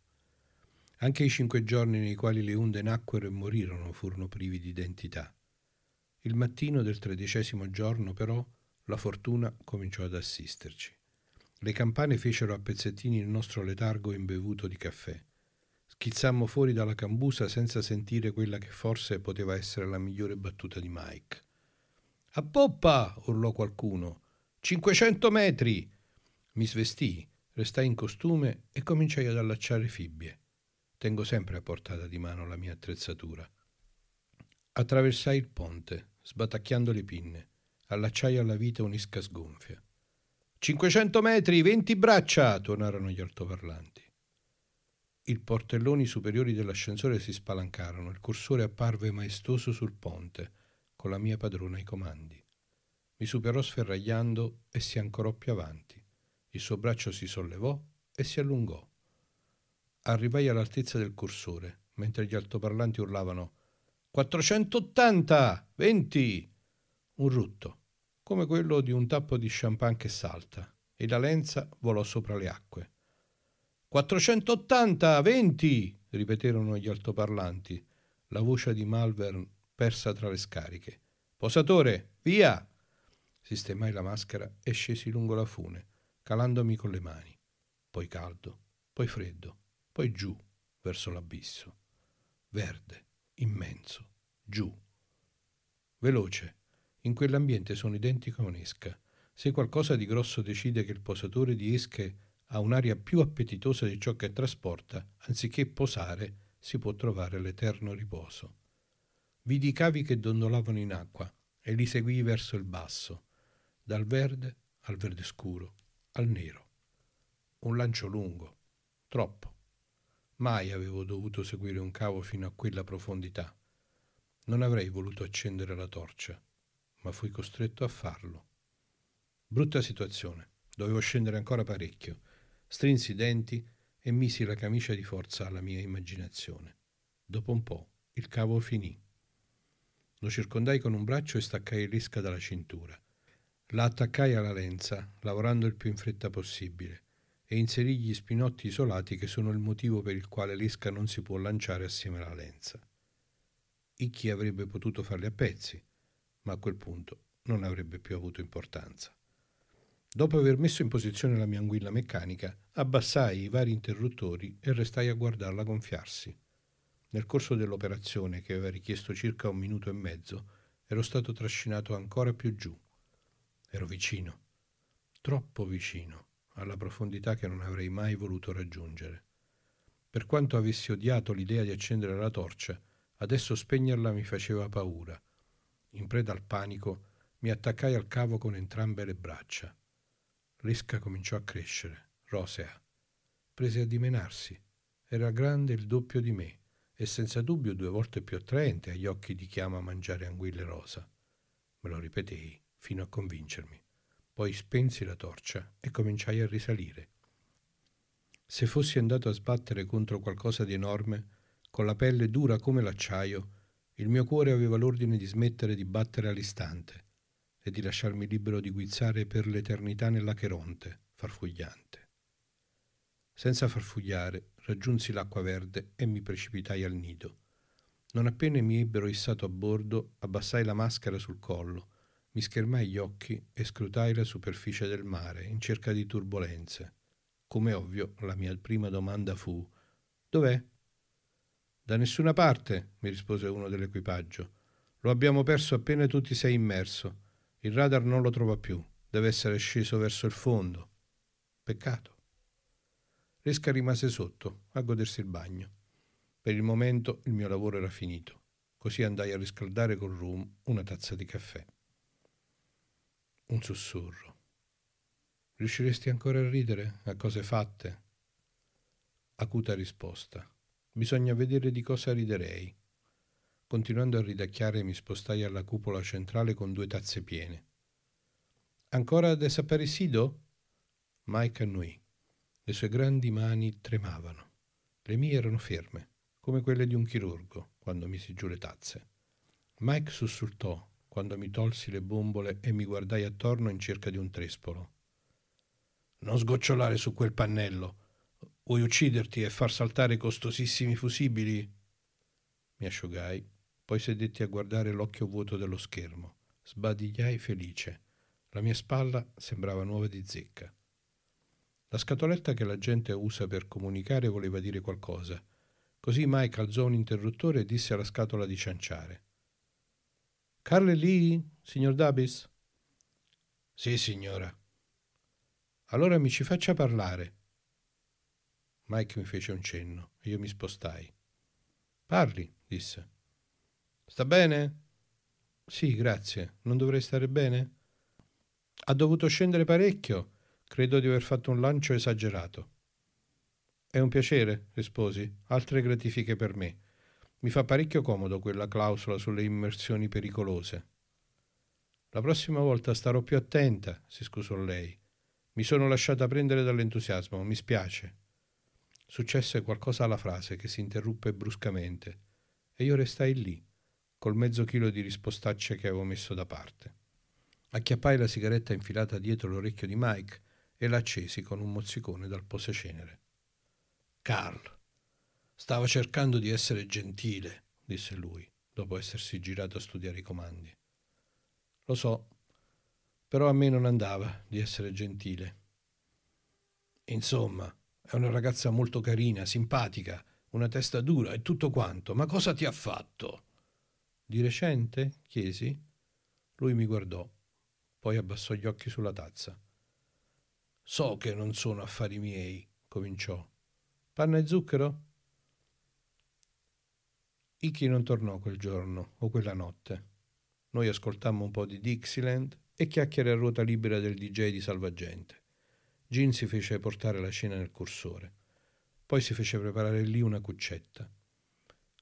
S2: Anche i cinque giorni nei quali le onde nacquero e morirono furono privi di identità. Il mattino del tredicesimo giorno, però, la fortuna cominciò ad assisterci. Le campane fecero a pezzettini il nostro letargo imbevuto di caffè. Schizzammo fuori dalla cambusa senza sentire quella che forse poteva essere la migliore battuta di Mike. A poppa! urlò qualcuno. 500 metri! Mi svestii, restai in costume e cominciai ad allacciare fibbie. Tengo sempre a portata di mano la mia attrezzatura. Attraversai il ponte, sbatacchiando le pinne. Allacciai alla vita un'isca sgonfia. 500 metri, 20 braccia! tornarono gli altoparlanti. I portelloni superiori dell'ascensore si spalancarono, il cursore apparve maestoso sul ponte, con la mia padrona ai comandi. Mi superò sferragliando e si ancorò più avanti. Il suo braccio si sollevò e si allungò. Arrivai all'altezza del cursore, mentre gli altoparlanti urlavano 480! 20! Un rutto, come quello di un tappo di champagne che salta, e la lenza volò sopra le acque. 480! 20! ripeterono gli altoparlanti, la voce di Malvern persa tra le scariche. Posatore, via! Sistemai la maschera e scesi lungo la fune, calandomi con le mani. Poi caldo, poi freddo, poi giù, verso l'abisso. Verde, immenso, giù. Veloce. In quell'ambiente sono identico a un'esca. Se qualcosa di grosso decide che il posatore di esche ha un'aria più appetitosa di ciò che trasporta, anziché posare, si può trovare l'eterno riposo. Vidi i cavi che dondolavano in acqua e li seguii verso il basso, dal verde al verde scuro, al nero. Un lancio lungo, troppo. Mai avevo dovuto seguire un cavo fino a quella profondità. Non avrei voluto accendere la torcia, ma fui costretto a farlo. Brutta situazione. Dovevo scendere ancora parecchio. Strinsi i denti e misi la camicia di forza alla mia immaginazione. Dopo un po' il cavo finì. Lo circondai con un braccio e staccai l'esca dalla cintura. La attaccai alla lenza, lavorando il più in fretta possibile, e inserì gli spinotti isolati che sono il motivo per il quale l'esca non si può lanciare assieme alla lenza. Icchi avrebbe potuto farli a pezzi, ma a quel punto non avrebbe più avuto importanza. Dopo aver messo in posizione la mia anguilla meccanica, abbassai i vari interruttori e restai a guardarla gonfiarsi. Nel corso dell'operazione, che aveva richiesto circa un minuto e mezzo, ero stato trascinato ancora più giù. Ero vicino, troppo vicino, alla profondità che non avrei mai voluto raggiungere. Per quanto avessi odiato l'idea di accendere la torcia, adesso spegnerla mi faceva paura. In preda al panico, mi attaccai al cavo con entrambe le braccia. L'esca cominciò a crescere, rosea. Prese a dimenarsi. Era grande il doppio di me e senza dubbio due volte più attraente agli occhi di chi ama mangiare anguille rosa. Me lo ripetei fino a convincermi. Poi spensi la torcia e cominciai a risalire. Se fossi andato a sbattere contro qualcosa di enorme, con la pelle dura come l'acciaio, il mio cuore aveva l'ordine di smettere di battere all'istante e di lasciarmi libero di guizzare per l'eternità nell'acheronte, farfugliante. Senza farfugliare, raggiunsi l'acqua verde e mi precipitai al nido. Non appena mi ebbero issato a bordo, abbassai la maschera sul collo, mi schermai gli occhi e scrutai la superficie del mare in cerca di turbolenze. Come ovvio, la mia prima domanda fu: Dov'è? Da nessuna parte, mi rispose uno dell'equipaggio. Lo abbiamo perso appena tu ti sei immerso. Il radar non lo trova più, deve essere sceso verso il fondo. Peccato. Resca rimase sotto a godersi il bagno. Per il momento il mio lavoro era finito, così andai a riscaldare col rum una tazza di caffè. Un sussurro. Riusciresti ancora a ridere a cose fatte? Acuta risposta. Bisogna vedere di cosa riderei. Continuando a ridacchiare mi spostai alla cupola centrale con due tazze piene. Ancora desaparecido? Mike annui. Le sue grandi mani tremavano. Le mie erano ferme, come quelle di un chirurgo, quando misi giù le tazze. Mike sussultò quando mi tolsi le bombole e mi guardai attorno in cerca di un trespolo. Non sgocciolare su quel pannello. Vuoi ucciderti e far saltare costosissimi fusibili? Mi asciugai, poi sedetti a guardare l'occhio vuoto dello schermo. Sbadigliai felice. La mia spalla sembrava nuova di zecca. La scatoletta che la gente usa per comunicare voleva dire qualcosa. Così Mike alzò un interruttore e disse alla scatola di cianciare. Carl è lì, signor Dabis? Sì, signora. Allora mi ci faccia parlare. Mike mi fece un cenno e io mi spostai. Parli, disse. Sta bene? Sì, grazie. Non dovrei stare bene? Ha dovuto scendere parecchio. Credo di aver fatto un lancio esagerato. È un piacere, risposi. Altre gratifiche per me. Mi fa parecchio comodo quella clausola sulle immersioni pericolose. La prossima volta starò più attenta, si scusò lei. Mi sono lasciata prendere dall'entusiasmo, mi spiace. Successe qualcosa alla frase che si interruppe bruscamente e io restai lì, col mezzo chilo di rispostacce che avevo messo da parte. Acchiappai la sigaretta infilata dietro l'orecchio di Mike e la accesi con un mozzicone dal posacenere. Carl, stava cercando di essere gentile, disse lui, dopo essersi girato a studiare i comandi. Lo so, però a me non andava di essere gentile. Insomma, è una ragazza molto carina, simpatica, una testa dura e tutto quanto, ma cosa ti ha fatto? Di recente? chiesi. Lui mi guardò, poi abbassò gli occhi sulla tazza. So che non sono affari miei, cominciò. Panna e zucchero? Iki non tornò quel giorno o quella notte. Noi ascoltammo un po' di Dixieland e chiacchiere a ruota libera del DJ di Salvagente. Gin si fece portare la cena nel cursore. Poi si fece preparare lì una cuccetta.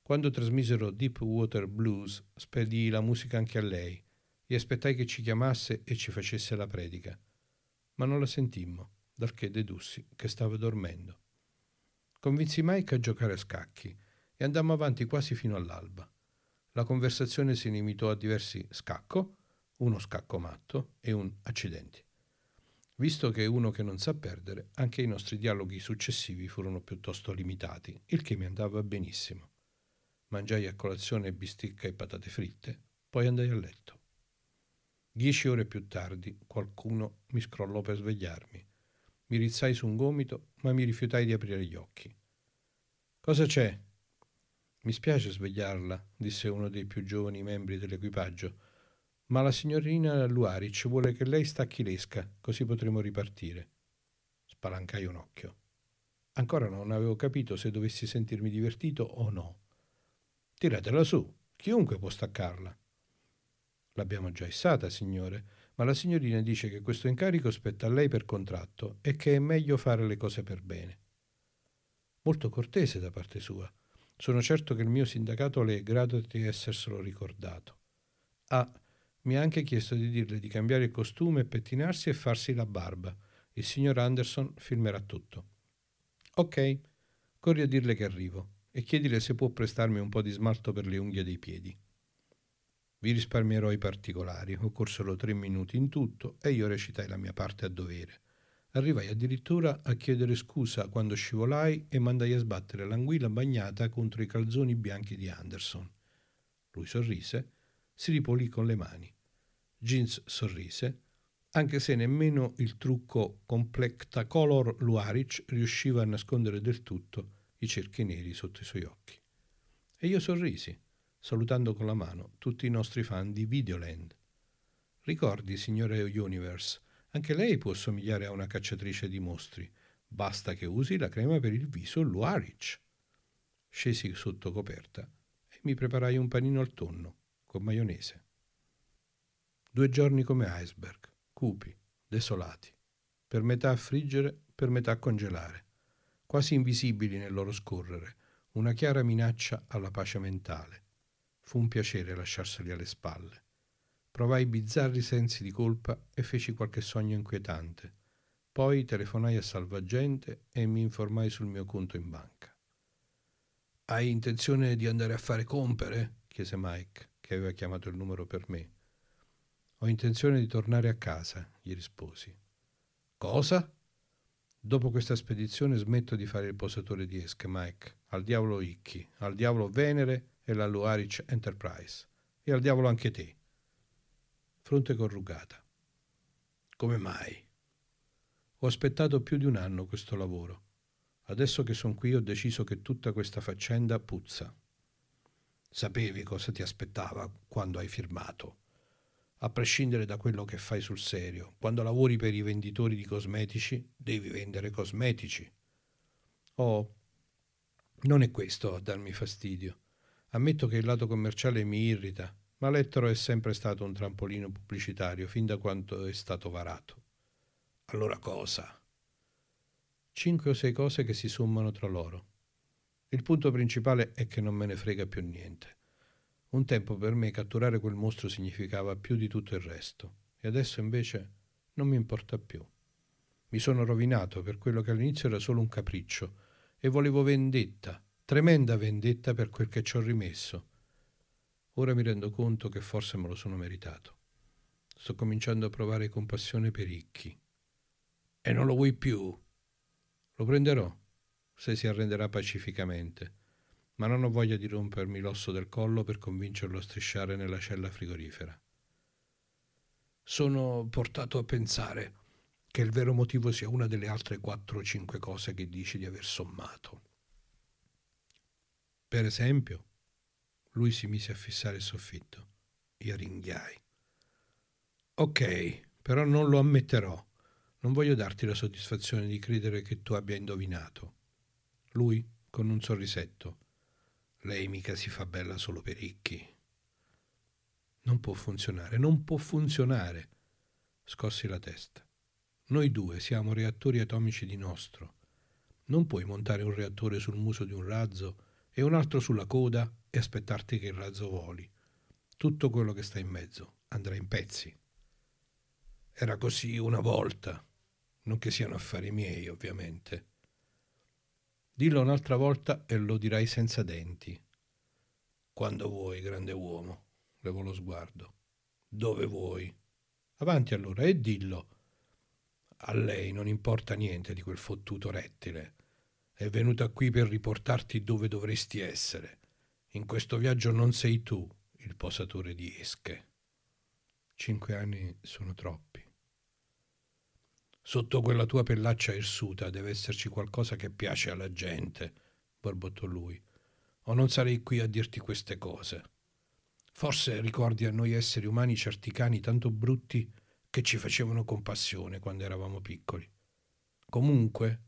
S2: Quando trasmisero Deep Water Blues, spedii la musica anche a lei. Gli aspettai che ci chiamasse e ci facesse la predica. Ma non la sentimmo, dal che dedussi che stava dormendo. Convinsi Mike a giocare a scacchi e andammo avanti quasi fino all'alba. La conversazione si limitò a diversi scacco, uno scacco matto e un accidenti. Visto che è uno che non sa perdere, anche i nostri dialoghi successivi furono piuttosto limitati, il che mi andava benissimo. Mangiai a colazione bisticca e patate fritte, poi andai a letto. Dieci ore più tardi qualcuno mi scrollò per svegliarmi. Mi rizzai su un gomito, ma mi rifiutai di aprire gli occhi. Cosa c'è? Mi spiace svegliarla, disse uno dei più giovani membri dell'equipaggio, ma la signorina Luaric vuole che lei stacchi l'esca, così potremo ripartire. Spalancai un occhio. Ancora non avevo capito se dovessi sentirmi divertito o no. Tiratela su, chiunque può staccarla. L'abbiamo già issata, signore, ma la signorina dice che questo incarico spetta a lei per contratto e che è meglio fare le cose per bene. Molto cortese da parte sua. Sono certo che il mio sindacato le è grato di esserselo ricordato. Ah, mi ha anche chiesto di dirle di cambiare il costume pettinarsi e farsi la barba. Il signor Anderson filmerà tutto. Ok, corri a dirle che arrivo e chiedile se può prestarmi un po' di smalto per le unghie dei piedi. Vi risparmierò i particolari, occorsero tre minuti in tutto e io recitai la mia parte a dovere. Arrivai addirittura a chiedere scusa quando scivolai e mandai a sbattere l'anguilla bagnata contro i calzoni bianchi di Anderson. Lui sorrise, si ripulì con le mani. Jeans sorrise, anche se nemmeno il trucco Complectacolor Luaric riusciva a nascondere del tutto i cerchi neri sotto i suoi occhi. E io sorrisi, salutando con la mano tutti i nostri fan di Videoland. Ricordi, signore Universe, anche lei può somigliare a una cacciatrice di mostri. Basta che usi la crema per il viso Luaric. Scesi sotto coperta e mi preparai un panino al tonno con maionese. Due giorni come iceberg, cupi, desolati, per metà a friggere, per metà a congelare, quasi invisibili nel loro scorrere, una chiara minaccia alla pace mentale. Fu un piacere lasciarseli alle spalle. Provai bizzarri sensi di colpa e feci qualche sogno inquietante. Poi telefonai a Salvagente e mi informai sul mio conto in banca. Hai intenzione di andare a fare compere? chiese Mike, che aveva chiamato il numero per me. Ho intenzione di tornare a casa, gli risposi. Cosa? Dopo questa spedizione smetto di fare il posatore di esche, Mike. Al diavolo Icchi, al diavolo Venere e la Luaric Enterprise. E al diavolo anche te. Fronte corrugata. Come mai? Ho aspettato più di un anno questo lavoro. Adesso che sono qui ho deciso che tutta questa faccenda puzza. Sapevi cosa ti aspettava quando hai firmato. A prescindere da quello che fai sul serio, quando lavori per i venditori di cosmetici, devi vendere cosmetici. Oh, non è questo a darmi fastidio. Ammetto che il lato commerciale mi irrita, ma l'Ettero è sempre stato un trampolino pubblicitario fin da quando è stato varato. Allora cosa? Cinque o sei cose che si sommano tra loro. Il punto principale è che non me ne frega più niente. Un tempo per me catturare quel mostro significava più di tutto il resto, e adesso invece non mi importa più. Mi sono rovinato per quello che all'inizio era solo un capriccio e volevo vendetta, tremenda vendetta per quel che ci ho rimesso. Ora mi rendo conto che forse me lo sono meritato. Sto cominciando a provare compassione per Ricchi. E non lo vuoi più? Lo prenderò, se si arrenderà pacificamente, ma non ho voglia di rompermi l'osso del collo per convincerlo a strisciare nella cella frigorifera. Sono portato a pensare che il vero motivo sia una delle altre quattro o cinque cose che dici di aver sommato. Per esempio, lui si mise a fissare il soffitto. Io ringhiai. Ok, però non lo ammetterò. Non voglio darti la soddisfazione di credere che tu abbia indovinato. Lui, con un sorrisetto. Lei mica si fa bella solo per ricchi. Non può funzionare, non può funzionare. Scossi la testa. Noi due siamo reattori atomici di nostro. Non puoi montare un reattore sul muso di un razzo e un altro sulla coda e aspettarti che il razzo voli. Tutto quello che sta in mezzo andrà in pezzi. Era così una volta, non che siano affari miei, ovviamente. Dillo un'altra volta e lo dirai senza denti. Quando vuoi, grande uomo, levò lo sguardo. Dove vuoi? Avanti allora e dillo. A lei non importa niente di quel fottuto rettile. È venuta qui per riportarti dove dovresti essere. In questo viaggio non sei tu il posatore di esche. Cinque anni sono troppi. Sotto quella tua pellaccia irsuta deve esserci qualcosa che piace alla gente, borbottò lui. O non sarei qui a dirti queste cose. Forse ricordi a noi esseri umani certi cani tanto brutti che ci facevano compassione quando eravamo piccoli. Comunque,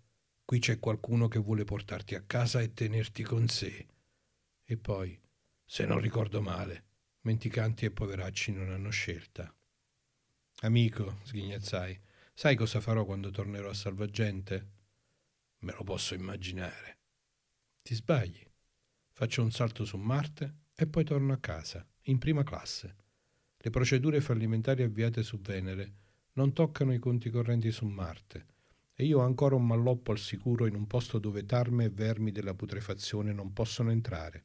S2: qui c'è qualcuno che vuole portarti a casa e tenerti con sé. E poi, se non ricordo male, mendicanti e poveracci non hanno scelta. Amico, sghignazzai, sai cosa farò quando tornerò a Salvagente? Me lo posso immaginare. Ti sbagli. Faccio un salto su Marte e poi torno a casa, in prima classe. Le procedure fallimentari avviate su Venere non toccano i conti correnti su Marte e io ho ancora un malloppo al sicuro in un posto dove tarme e vermi della putrefazione non possono entrare.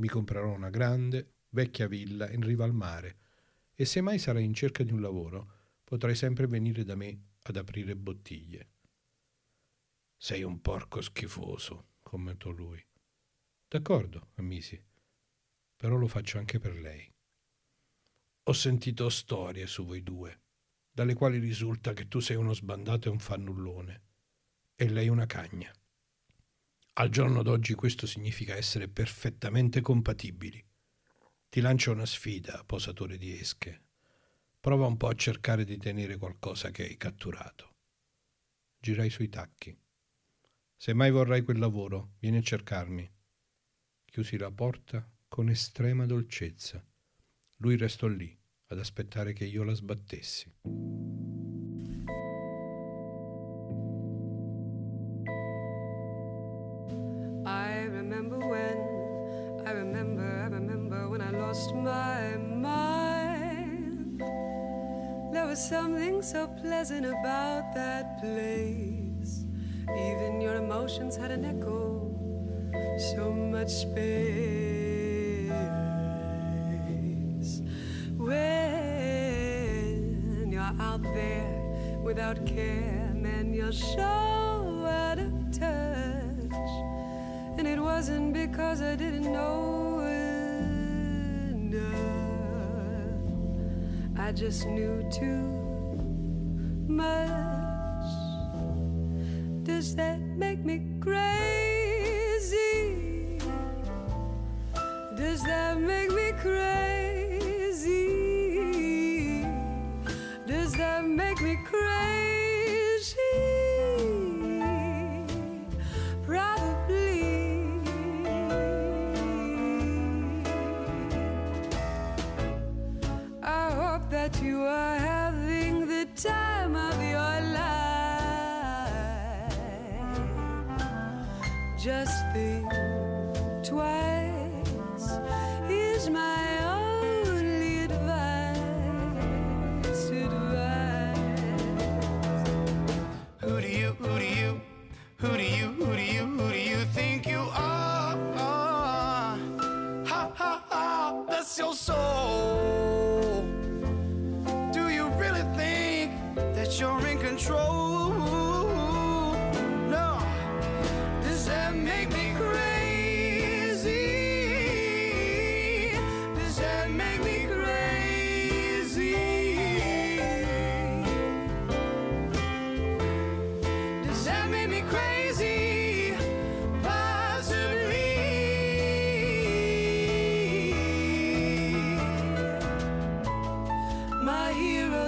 S2: Mi comprerò una grande, vecchia villa in riva al mare e se mai sarai in cerca di un lavoro potrai sempre venire da me ad aprire bottiglie. Sei un porco schifoso, commentò lui. D'accordo, ammisi, però lo faccio anche per lei. Ho sentito storie su voi due, dalle quali risulta che tu sei uno sbandato e un fannullone, e lei una cagna. Al giorno d'oggi questo significa essere perfettamente compatibili. Ti lancio una sfida, posatore di esche. Prova un po' a cercare di tenere qualcosa che hai catturato. Girai sui tacchi. Se mai vorrai quel lavoro, vieni a cercarmi. Chiusi la porta con estrema dolcezza. Lui restò lì ad aspettare che io la sbattessi.
S4: Remember when, I remember, I remember when I lost my mind. There was something so pleasant about that place. Even your emotions had an echo, so much space. When you're out there without care, man, you're so it wasn't because I didn't know enough. I just knew too much. Does that make me crazy? Does that make me crazy?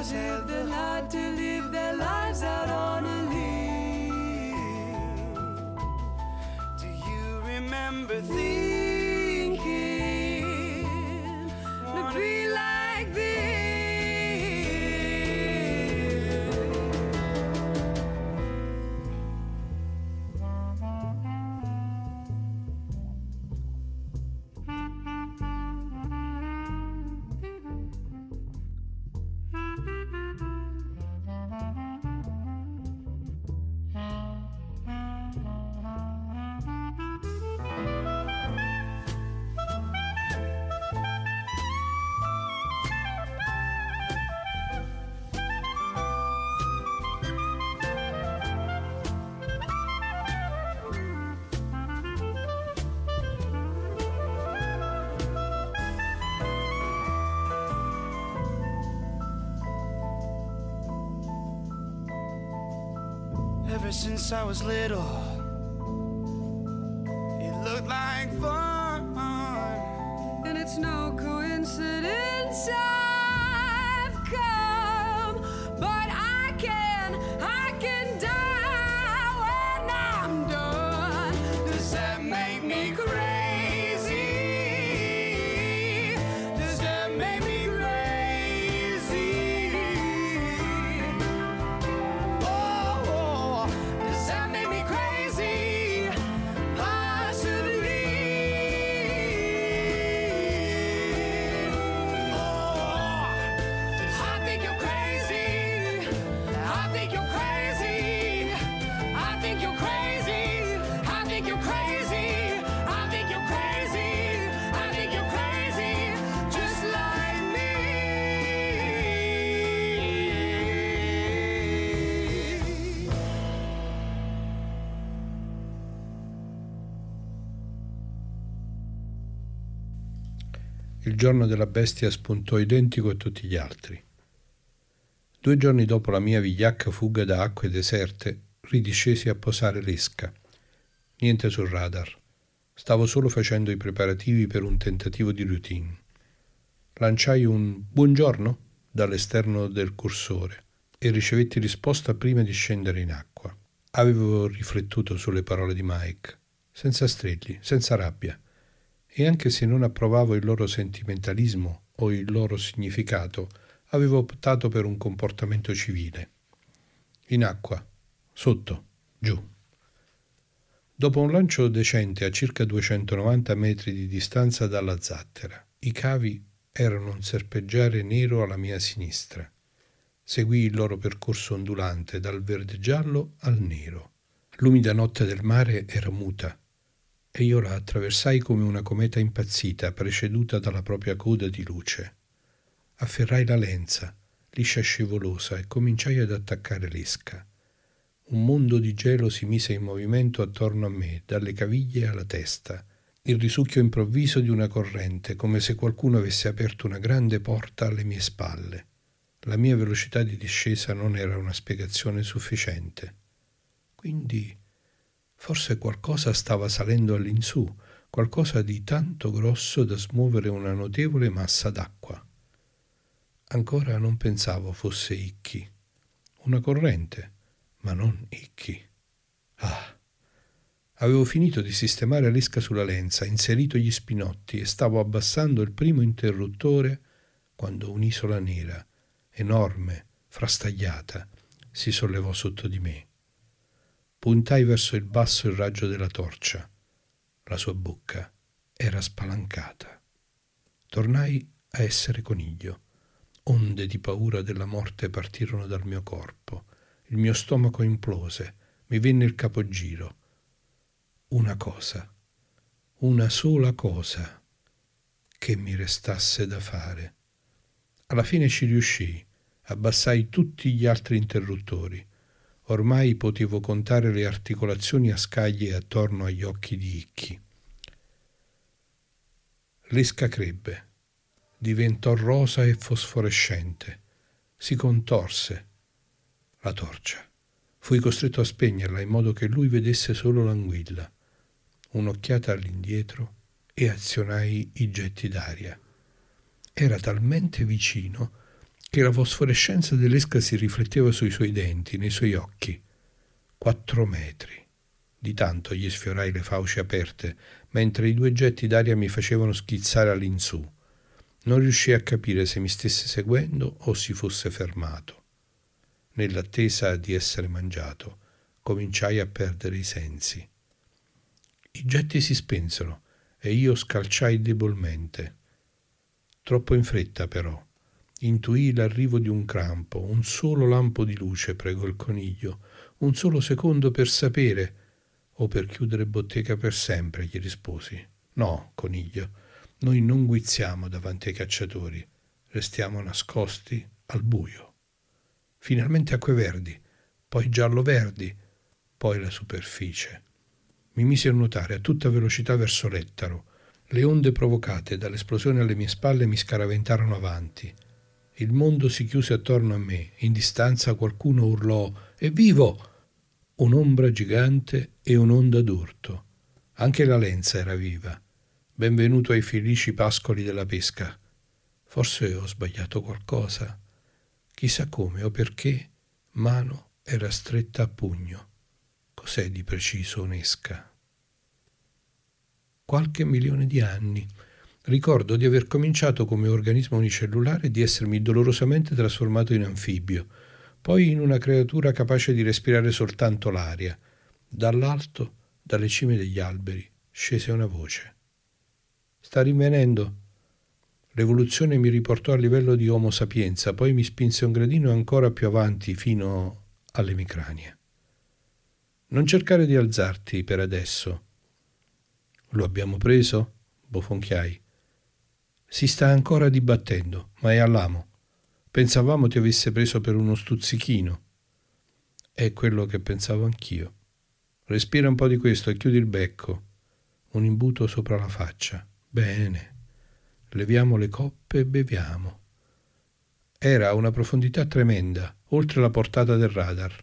S1: Heroes have the heart to live since I was little,
S2: giorno della bestia spuntò identico a tutti gli altri. Due giorni dopo la mia vigliacca fuga da acque deserte, ridiscesi a posare l'esca. Niente sul radar. Stavo solo facendo i preparativi per un tentativo di routine. Lanciai un buongiorno dall'esterno del cursore e ricevetti risposta prima di scendere in acqua. Avevo riflettuto sulle parole di Mike, senza strilli, senza rabbia, e anche se non approvavo il loro sentimentalismo o il loro significato, avevo optato per un comportamento civile. In acqua, sotto, giù. Dopo un lancio decente a circa 290 metri di distanza dalla zattera, i cavi erano un serpeggiare nero alla mia sinistra. Seguii il loro percorso ondulante dal verde giallo al nero. L'umida notte del mare era muta e io la attraversai come una cometa impazzita preceduta dalla propria coda di luce. Afferrai la lenza, liscia e scivolosa, e cominciai ad attaccare l'esca. Un mondo di gelo si mise in movimento attorno a me, dalle caviglie alla testa. Il risucchio improvviso di una corrente, come se qualcuno avesse aperto una grande porta alle mie spalle. La mia velocità di discesa non era una spiegazione sufficiente. Quindi forse qualcosa stava salendo all'insù, qualcosa di tanto grosso da smuovere una notevole massa d'acqua. Ancora non pensavo fosse Icchi. Una corrente, ma non Icchi. Ah! Avevo finito di sistemare l'esca sulla lenza, inserito gli spinotti e stavo abbassando il primo interruttore quando un'isola nera, enorme, frastagliata, si sollevò sotto di me. Puntai verso il basso il raggio della torcia. La sua bocca era spalancata. Tornai a essere coniglio. Onde di paura della morte partirono dal mio corpo. Il mio stomaco implose, mi venne il capogiro. Una cosa, una sola cosa che mi restasse da fare. Alla fine ci riuscii Abbassai tutti gli altri interruttori. Ormai potevo contare le articolazioni a scaglie attorno agli occhi di Icchi. L'esca crebbe, diventò rosa e fosforescente, si contorse. La torcia. Fui costretto a spegnerla in modo che lui vedesse solo l'anguilla. Un'occhiata all'indietro e azionai i getti d'aria. Era talmente vicino che la fosforescenza dell'esca si rifletteva sui suoi denti, nei suoi occhi. Quattro metri. Di tanto gli sfiorai le fauci aperte, mentre i due getti d'aria mi facevano schizzare all'insù. Non riuscii a capire se mi stesse seguendo o si fosse fermato. Nell'attesa di essere mangiato, cominciai a perdere i sensi. I getti si spensero e io scalciai debolmente. Troppo in fretta, però. Intuii l'arrivo di un crampo, un solo lampo di luce, pregò il coniglio, un solo secondo per sapere o per chiudere bottega per sempre, gli risposi. No, coniglio, noi non guizziamo davanti ai cacciatori, restiamo nascosti al buio. Finalmente acque verdi, poi giallo-verdi, poi la superficie. Mi misi a nuotare a tutta velocità verso l'Ettaro. Le onde provocate dall'esplosione alle mie spalle mi scaraventarono avanti. Il mondo si chiuse attorno a me. In distanza qualcuno urlò Evvivo! Un'ombra gigante e un'onda d'urto. Anche la lenza era viva. Benvenuto ai felici pascoli della pesca. Forse ho sbagliato qualcosa. Chissà come o perché mano era stretta a pugno. Cos'è di preciso un'esca? Qualche milione di anni. Ricordo di aver cominciato come organismo unicellulare e di essermi dolorosamente trasformato in anfibio, poi in una creatura capace di respirare soltanto l'aria. Dall'alto, dalle cime degli alberi, scese una voce. Sta rinvenendo? L'evoluzione mi riportò a livello di Homo sapienza, poi mi spinse un gradino ancora più avanti fino all'emicrania. Non cercare di alzarti per adesso. Lo abbiamo preso? bofonchiai. Si sta ancora dibattendo, ma è all'amo. Pensavamo ti avesse preso per uno stuzzichino. È quello che pensavo anch'io. Respira un po' di questo e chiudi il becco. Un imbuto sopra la faccia. Bene. Leviamo le coppe e beviamo. Era a una profondità tremenda, oltre la portata del radar.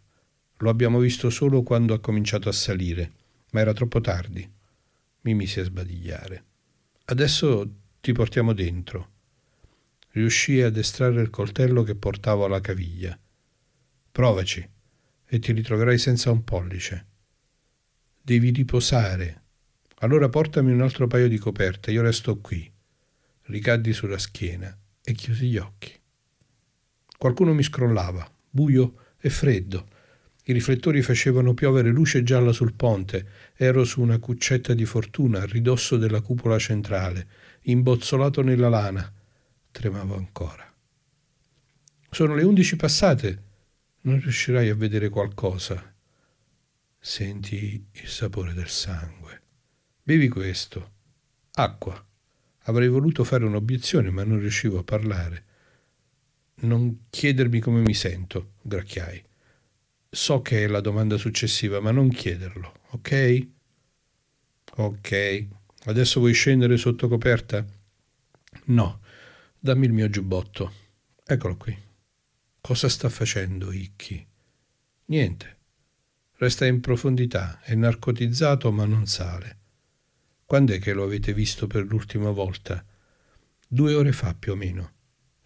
S2: Lo abbiamo visto solo quando ha cominciato a salire, ma era troppo tardi. Mi misi a sbadigliare. Adesso ti portiamo dentro. Riuscii ad estrarre il coltello che portavo alla caviglia. Provaci e ti ritroverai senza un pollice. Devi riposare. Allora portami un altro paio di coperte, io resto qui. Ricaddi sulla schiena e chiusi gli occhi. Qualcuno mi scrollava, buio e freddo. I riflettori facevano piovere luce gialla sul ponte. Ero su una cuccetta di fortuna a ridosso della cupola centrale, imbozzolato nella lana. Tremavo ancora. Sono le undici passate. Non riuscirai a vedere qualcosa. Senti il sapore del sangue. Bevi questo. Acqua. Avrei voluto fare un'obiezione, ma non riuscivo a parlare. Non chiedermi come mi sento, gracchiai. So che è la domanda successiva, ma non chiederlo, ok? Ok. Adesso vuoi scendere sotto coperta? No. Dammi il mio giubbotto. Eccolo qui. Cosa sta facendo Icchi? Niente. Resta in profondità, è narcotizzato ma non sale. Quando è che lo avete visto per l'ultima volta? Due ore fa più o meno.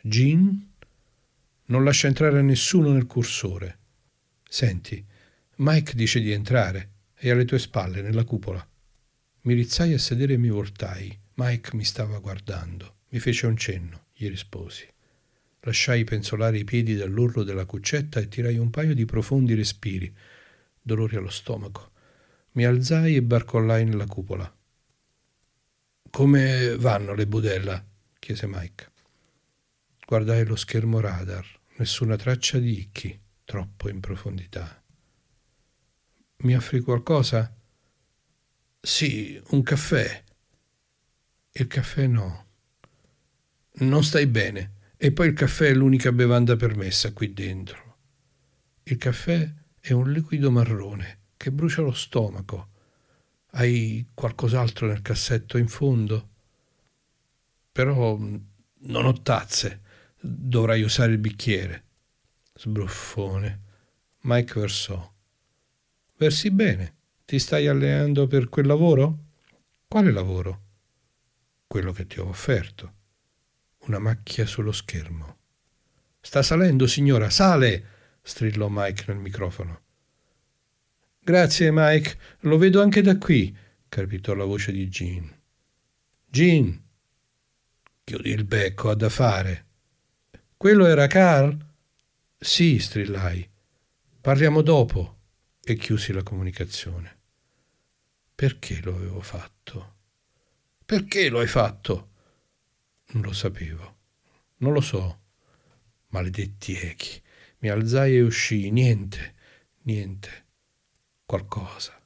S2: Gin? Non lascia entrare nessuno nel cursore. Senti, Mike dice di entrare, è alle tue spalle, nella cupola. Mi rizzai a sedere e mi voltai. Mike mi stava guardando. Mi fece un cenno, gli risposi. Lasciai penzolare i piedi dall'orlo della cuccetta e tirai un paio di profondi respiri. Dolori allo stomaco. Mi alzai e barcollai nella cupola. Come vanno le budella? chiese Mike. Guardai lo schermo radar, nessuna traccia di Icchi, troppo in profondità. Mi offri qualcosa? Sì, un caffè. Il caffè no. Non stai bene E poi il caffè è l'unica bevanda permessa qui dentro. Il caffè è un liquido marrone che brucia lo stomaco. Hai qualcos'altro nel cassetto in fondo? Però mh, non ho tazze. Dovrai usare il bicchiere. Sbruffone. Mike versò. Versi bene. Ti stai allenando per quel lavoro? Quale lavoro? Quello che ti ho offerto. Una macchia sullo schermo. Sta salendo, signora, sale! strillò Mike nel microfono. Grazie, Mike, lo vedo anche da qui, crepitò la voce di Jean. Jean, chiudi il becco, ha da fare. Quello era Carl? Sì, strillai. Parliamo dopo. E chiusi la comunicazione. Perché lo avevo fatto? Perché lo hai fatto? Non lo sapevo. Non lo so. Maledetti echi. Mi alzai e uscii. Niente, niente. Qualcosa.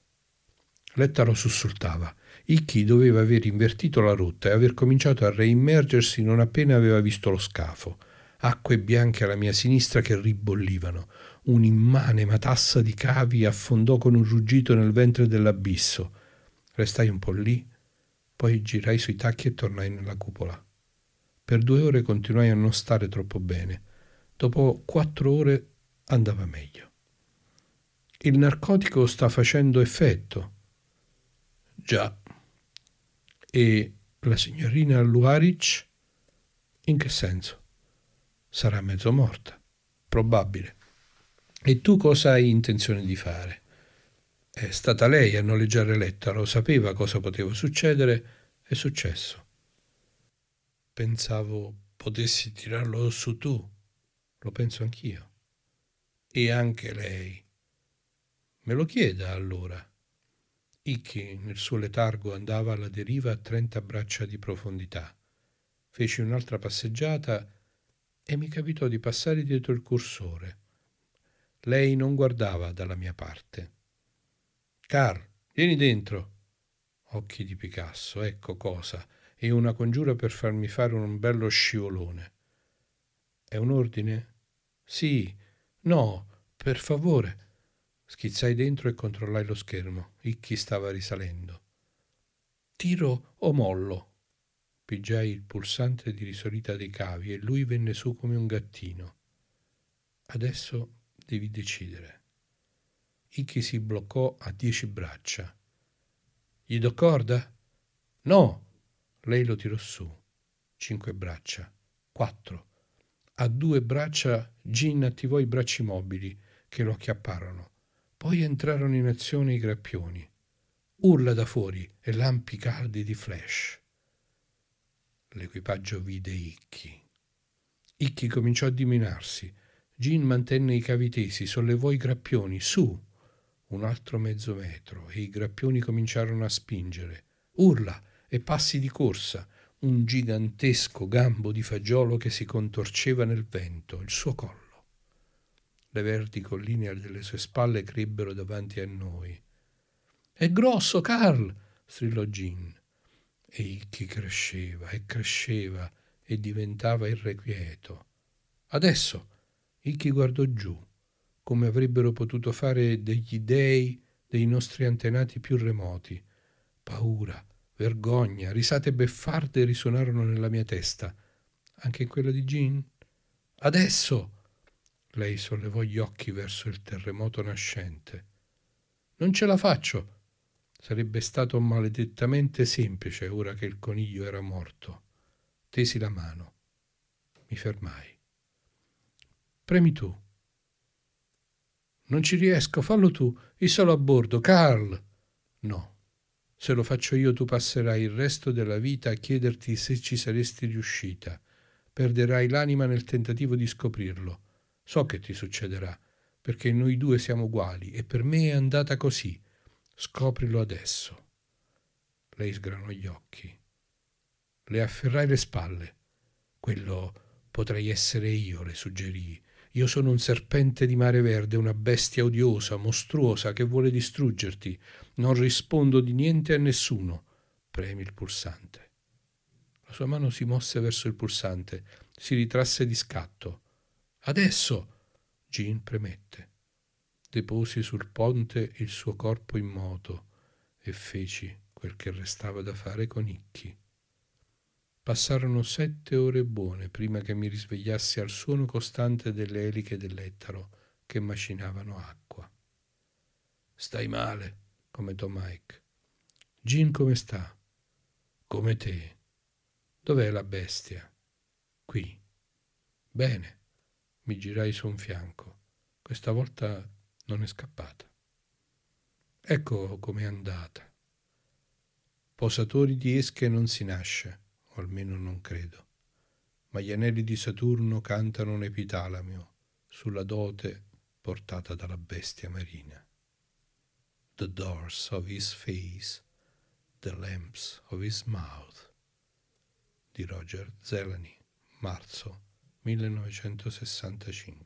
S2: Lettaro sussultava. Icky doveva aver invertito la rotta e aver cominciato a reimmergersi non appena aveva visto lo scafo. Acque bianche alla mia sinistra che ribollivano. Un'immane matassa di cavi affondò con un ruggito nel ventre dell'abisso. Restai un po' lì, poi girai sui tacchi e tornai nella cupola. Per due ore continuai a non stare troppo bene. Dopo quattro ore andava meglio. Il narcotico sta facendo effetto. Già. E la signorina Luaric? In che senso? Sarà mezzo morta. Probabile. E tu cosa hai intenzione di fare? È stata lei a noleggiare Lettaro, sapeva cosa poteva succedere, è successo. Pensavo potessi tirarlo su tu, lo penso anch'io. E anche lei. Me lo chieda allora. Icky nel suo letargo andava alla deriva a trenta braccia di profondità. Feci un'altra passeggiata e mi capitò di passare dietro il cursore. Lei non guardava dalla mia parte. Carl, vieni dentro. Occhi di Picasso, ecco cosa, e una congiura per farmi fare un bello scivolone. È un ordine? Sì, no, per favore. Schizzai dentro e controllai lo schermo. Icky stava risalendo. Tiro o mollo? Pigiai il pulsante di risolita dei cavi e lui venne su come un gattino. Adesso devi decidere. Icky si bloccò a dieci braccia. Gli do corda? No! Lei lo tirò su. Cinque braccia. Quattro. A due braccia Gin attivò i bracci mobili che lo acchiapparono. Poi entrarono in azione i grappioni. Urla da fuori e lampi caldi di flash. L'equipaggio vide Icky. Icky cominciò a dimenarsi. Gin mantenne i cavi tesi, sollevò i grappioni, su, un altro mezzo metro, e i grappioni cominciarono a spingere. Urla e passi di corsa, un gigantesco gambo di fagiolo che si contorceva nel vento, il suo collo. Le verdi colline delle sue spalle crebbero davanti a noi. È grosso, Carl! strillò Gin. E Icky cresceva e cresceva e diventava irrequieto. Adesso Icky guardò giù, come avrebbero potuto fare degli dei dei nostri antenati più remoti. Paura, vergogna, risate beffarde risuonarono nella mia testa. Anche quella di Jean? Adesso! Lei sollevò gli occhi verso il terremoto nascente. Non ce la faccio. Sarebbe stato maledettamente semplice ora che il coniglio era morto. Tesi la mano. Mi fermai. Premi tu. Non ci riesco, fallo tu. Io sono a bordo. Carl. No. Se lo faccio io tu passerai il resto della vita a chiederti se ci saresti riuscita. Perderai l'anima nel tentativo di scoprirlo. So che ti succederà, perché noi due siamo uguali e per me è andata così. Scoprilo adesso. Lei sgranò gli occhi. Le afferrai le spalle. Quello potrei essere io, le suggerii. Io sono un serpente di mare verde, una bestia odiosa, mostruosa, che vuole distruggerti. Non rispondo di niente a nessuno. Premi il pulsante. La sua mano si mosse verso il pulsante Si ritrasse di scatto. Adesso! Jean premette. Deposi sul ponte il suo corpo in moto e feci quel che restava da fare con Icchi. Passarono sette ore buone prima che mi risvegliassi al suono costante delle eliche dell'ettaro che macinavano acqua. Stai male, commentò Mike. Jean come sta? Come te. Dov'è la bestia? Qui. Bene. Mi girai su un fianco. Questa volta non è scappata. Ecco com'è andata. Posatori di esche non si nasce, almeno non credo. Ma gli anelli di Saturno cantano un epitalamio sulla dote portata dalla bestia marina. The doors of his face, the lamps of his mouth. Di Roger Zeleny, marzo 1965.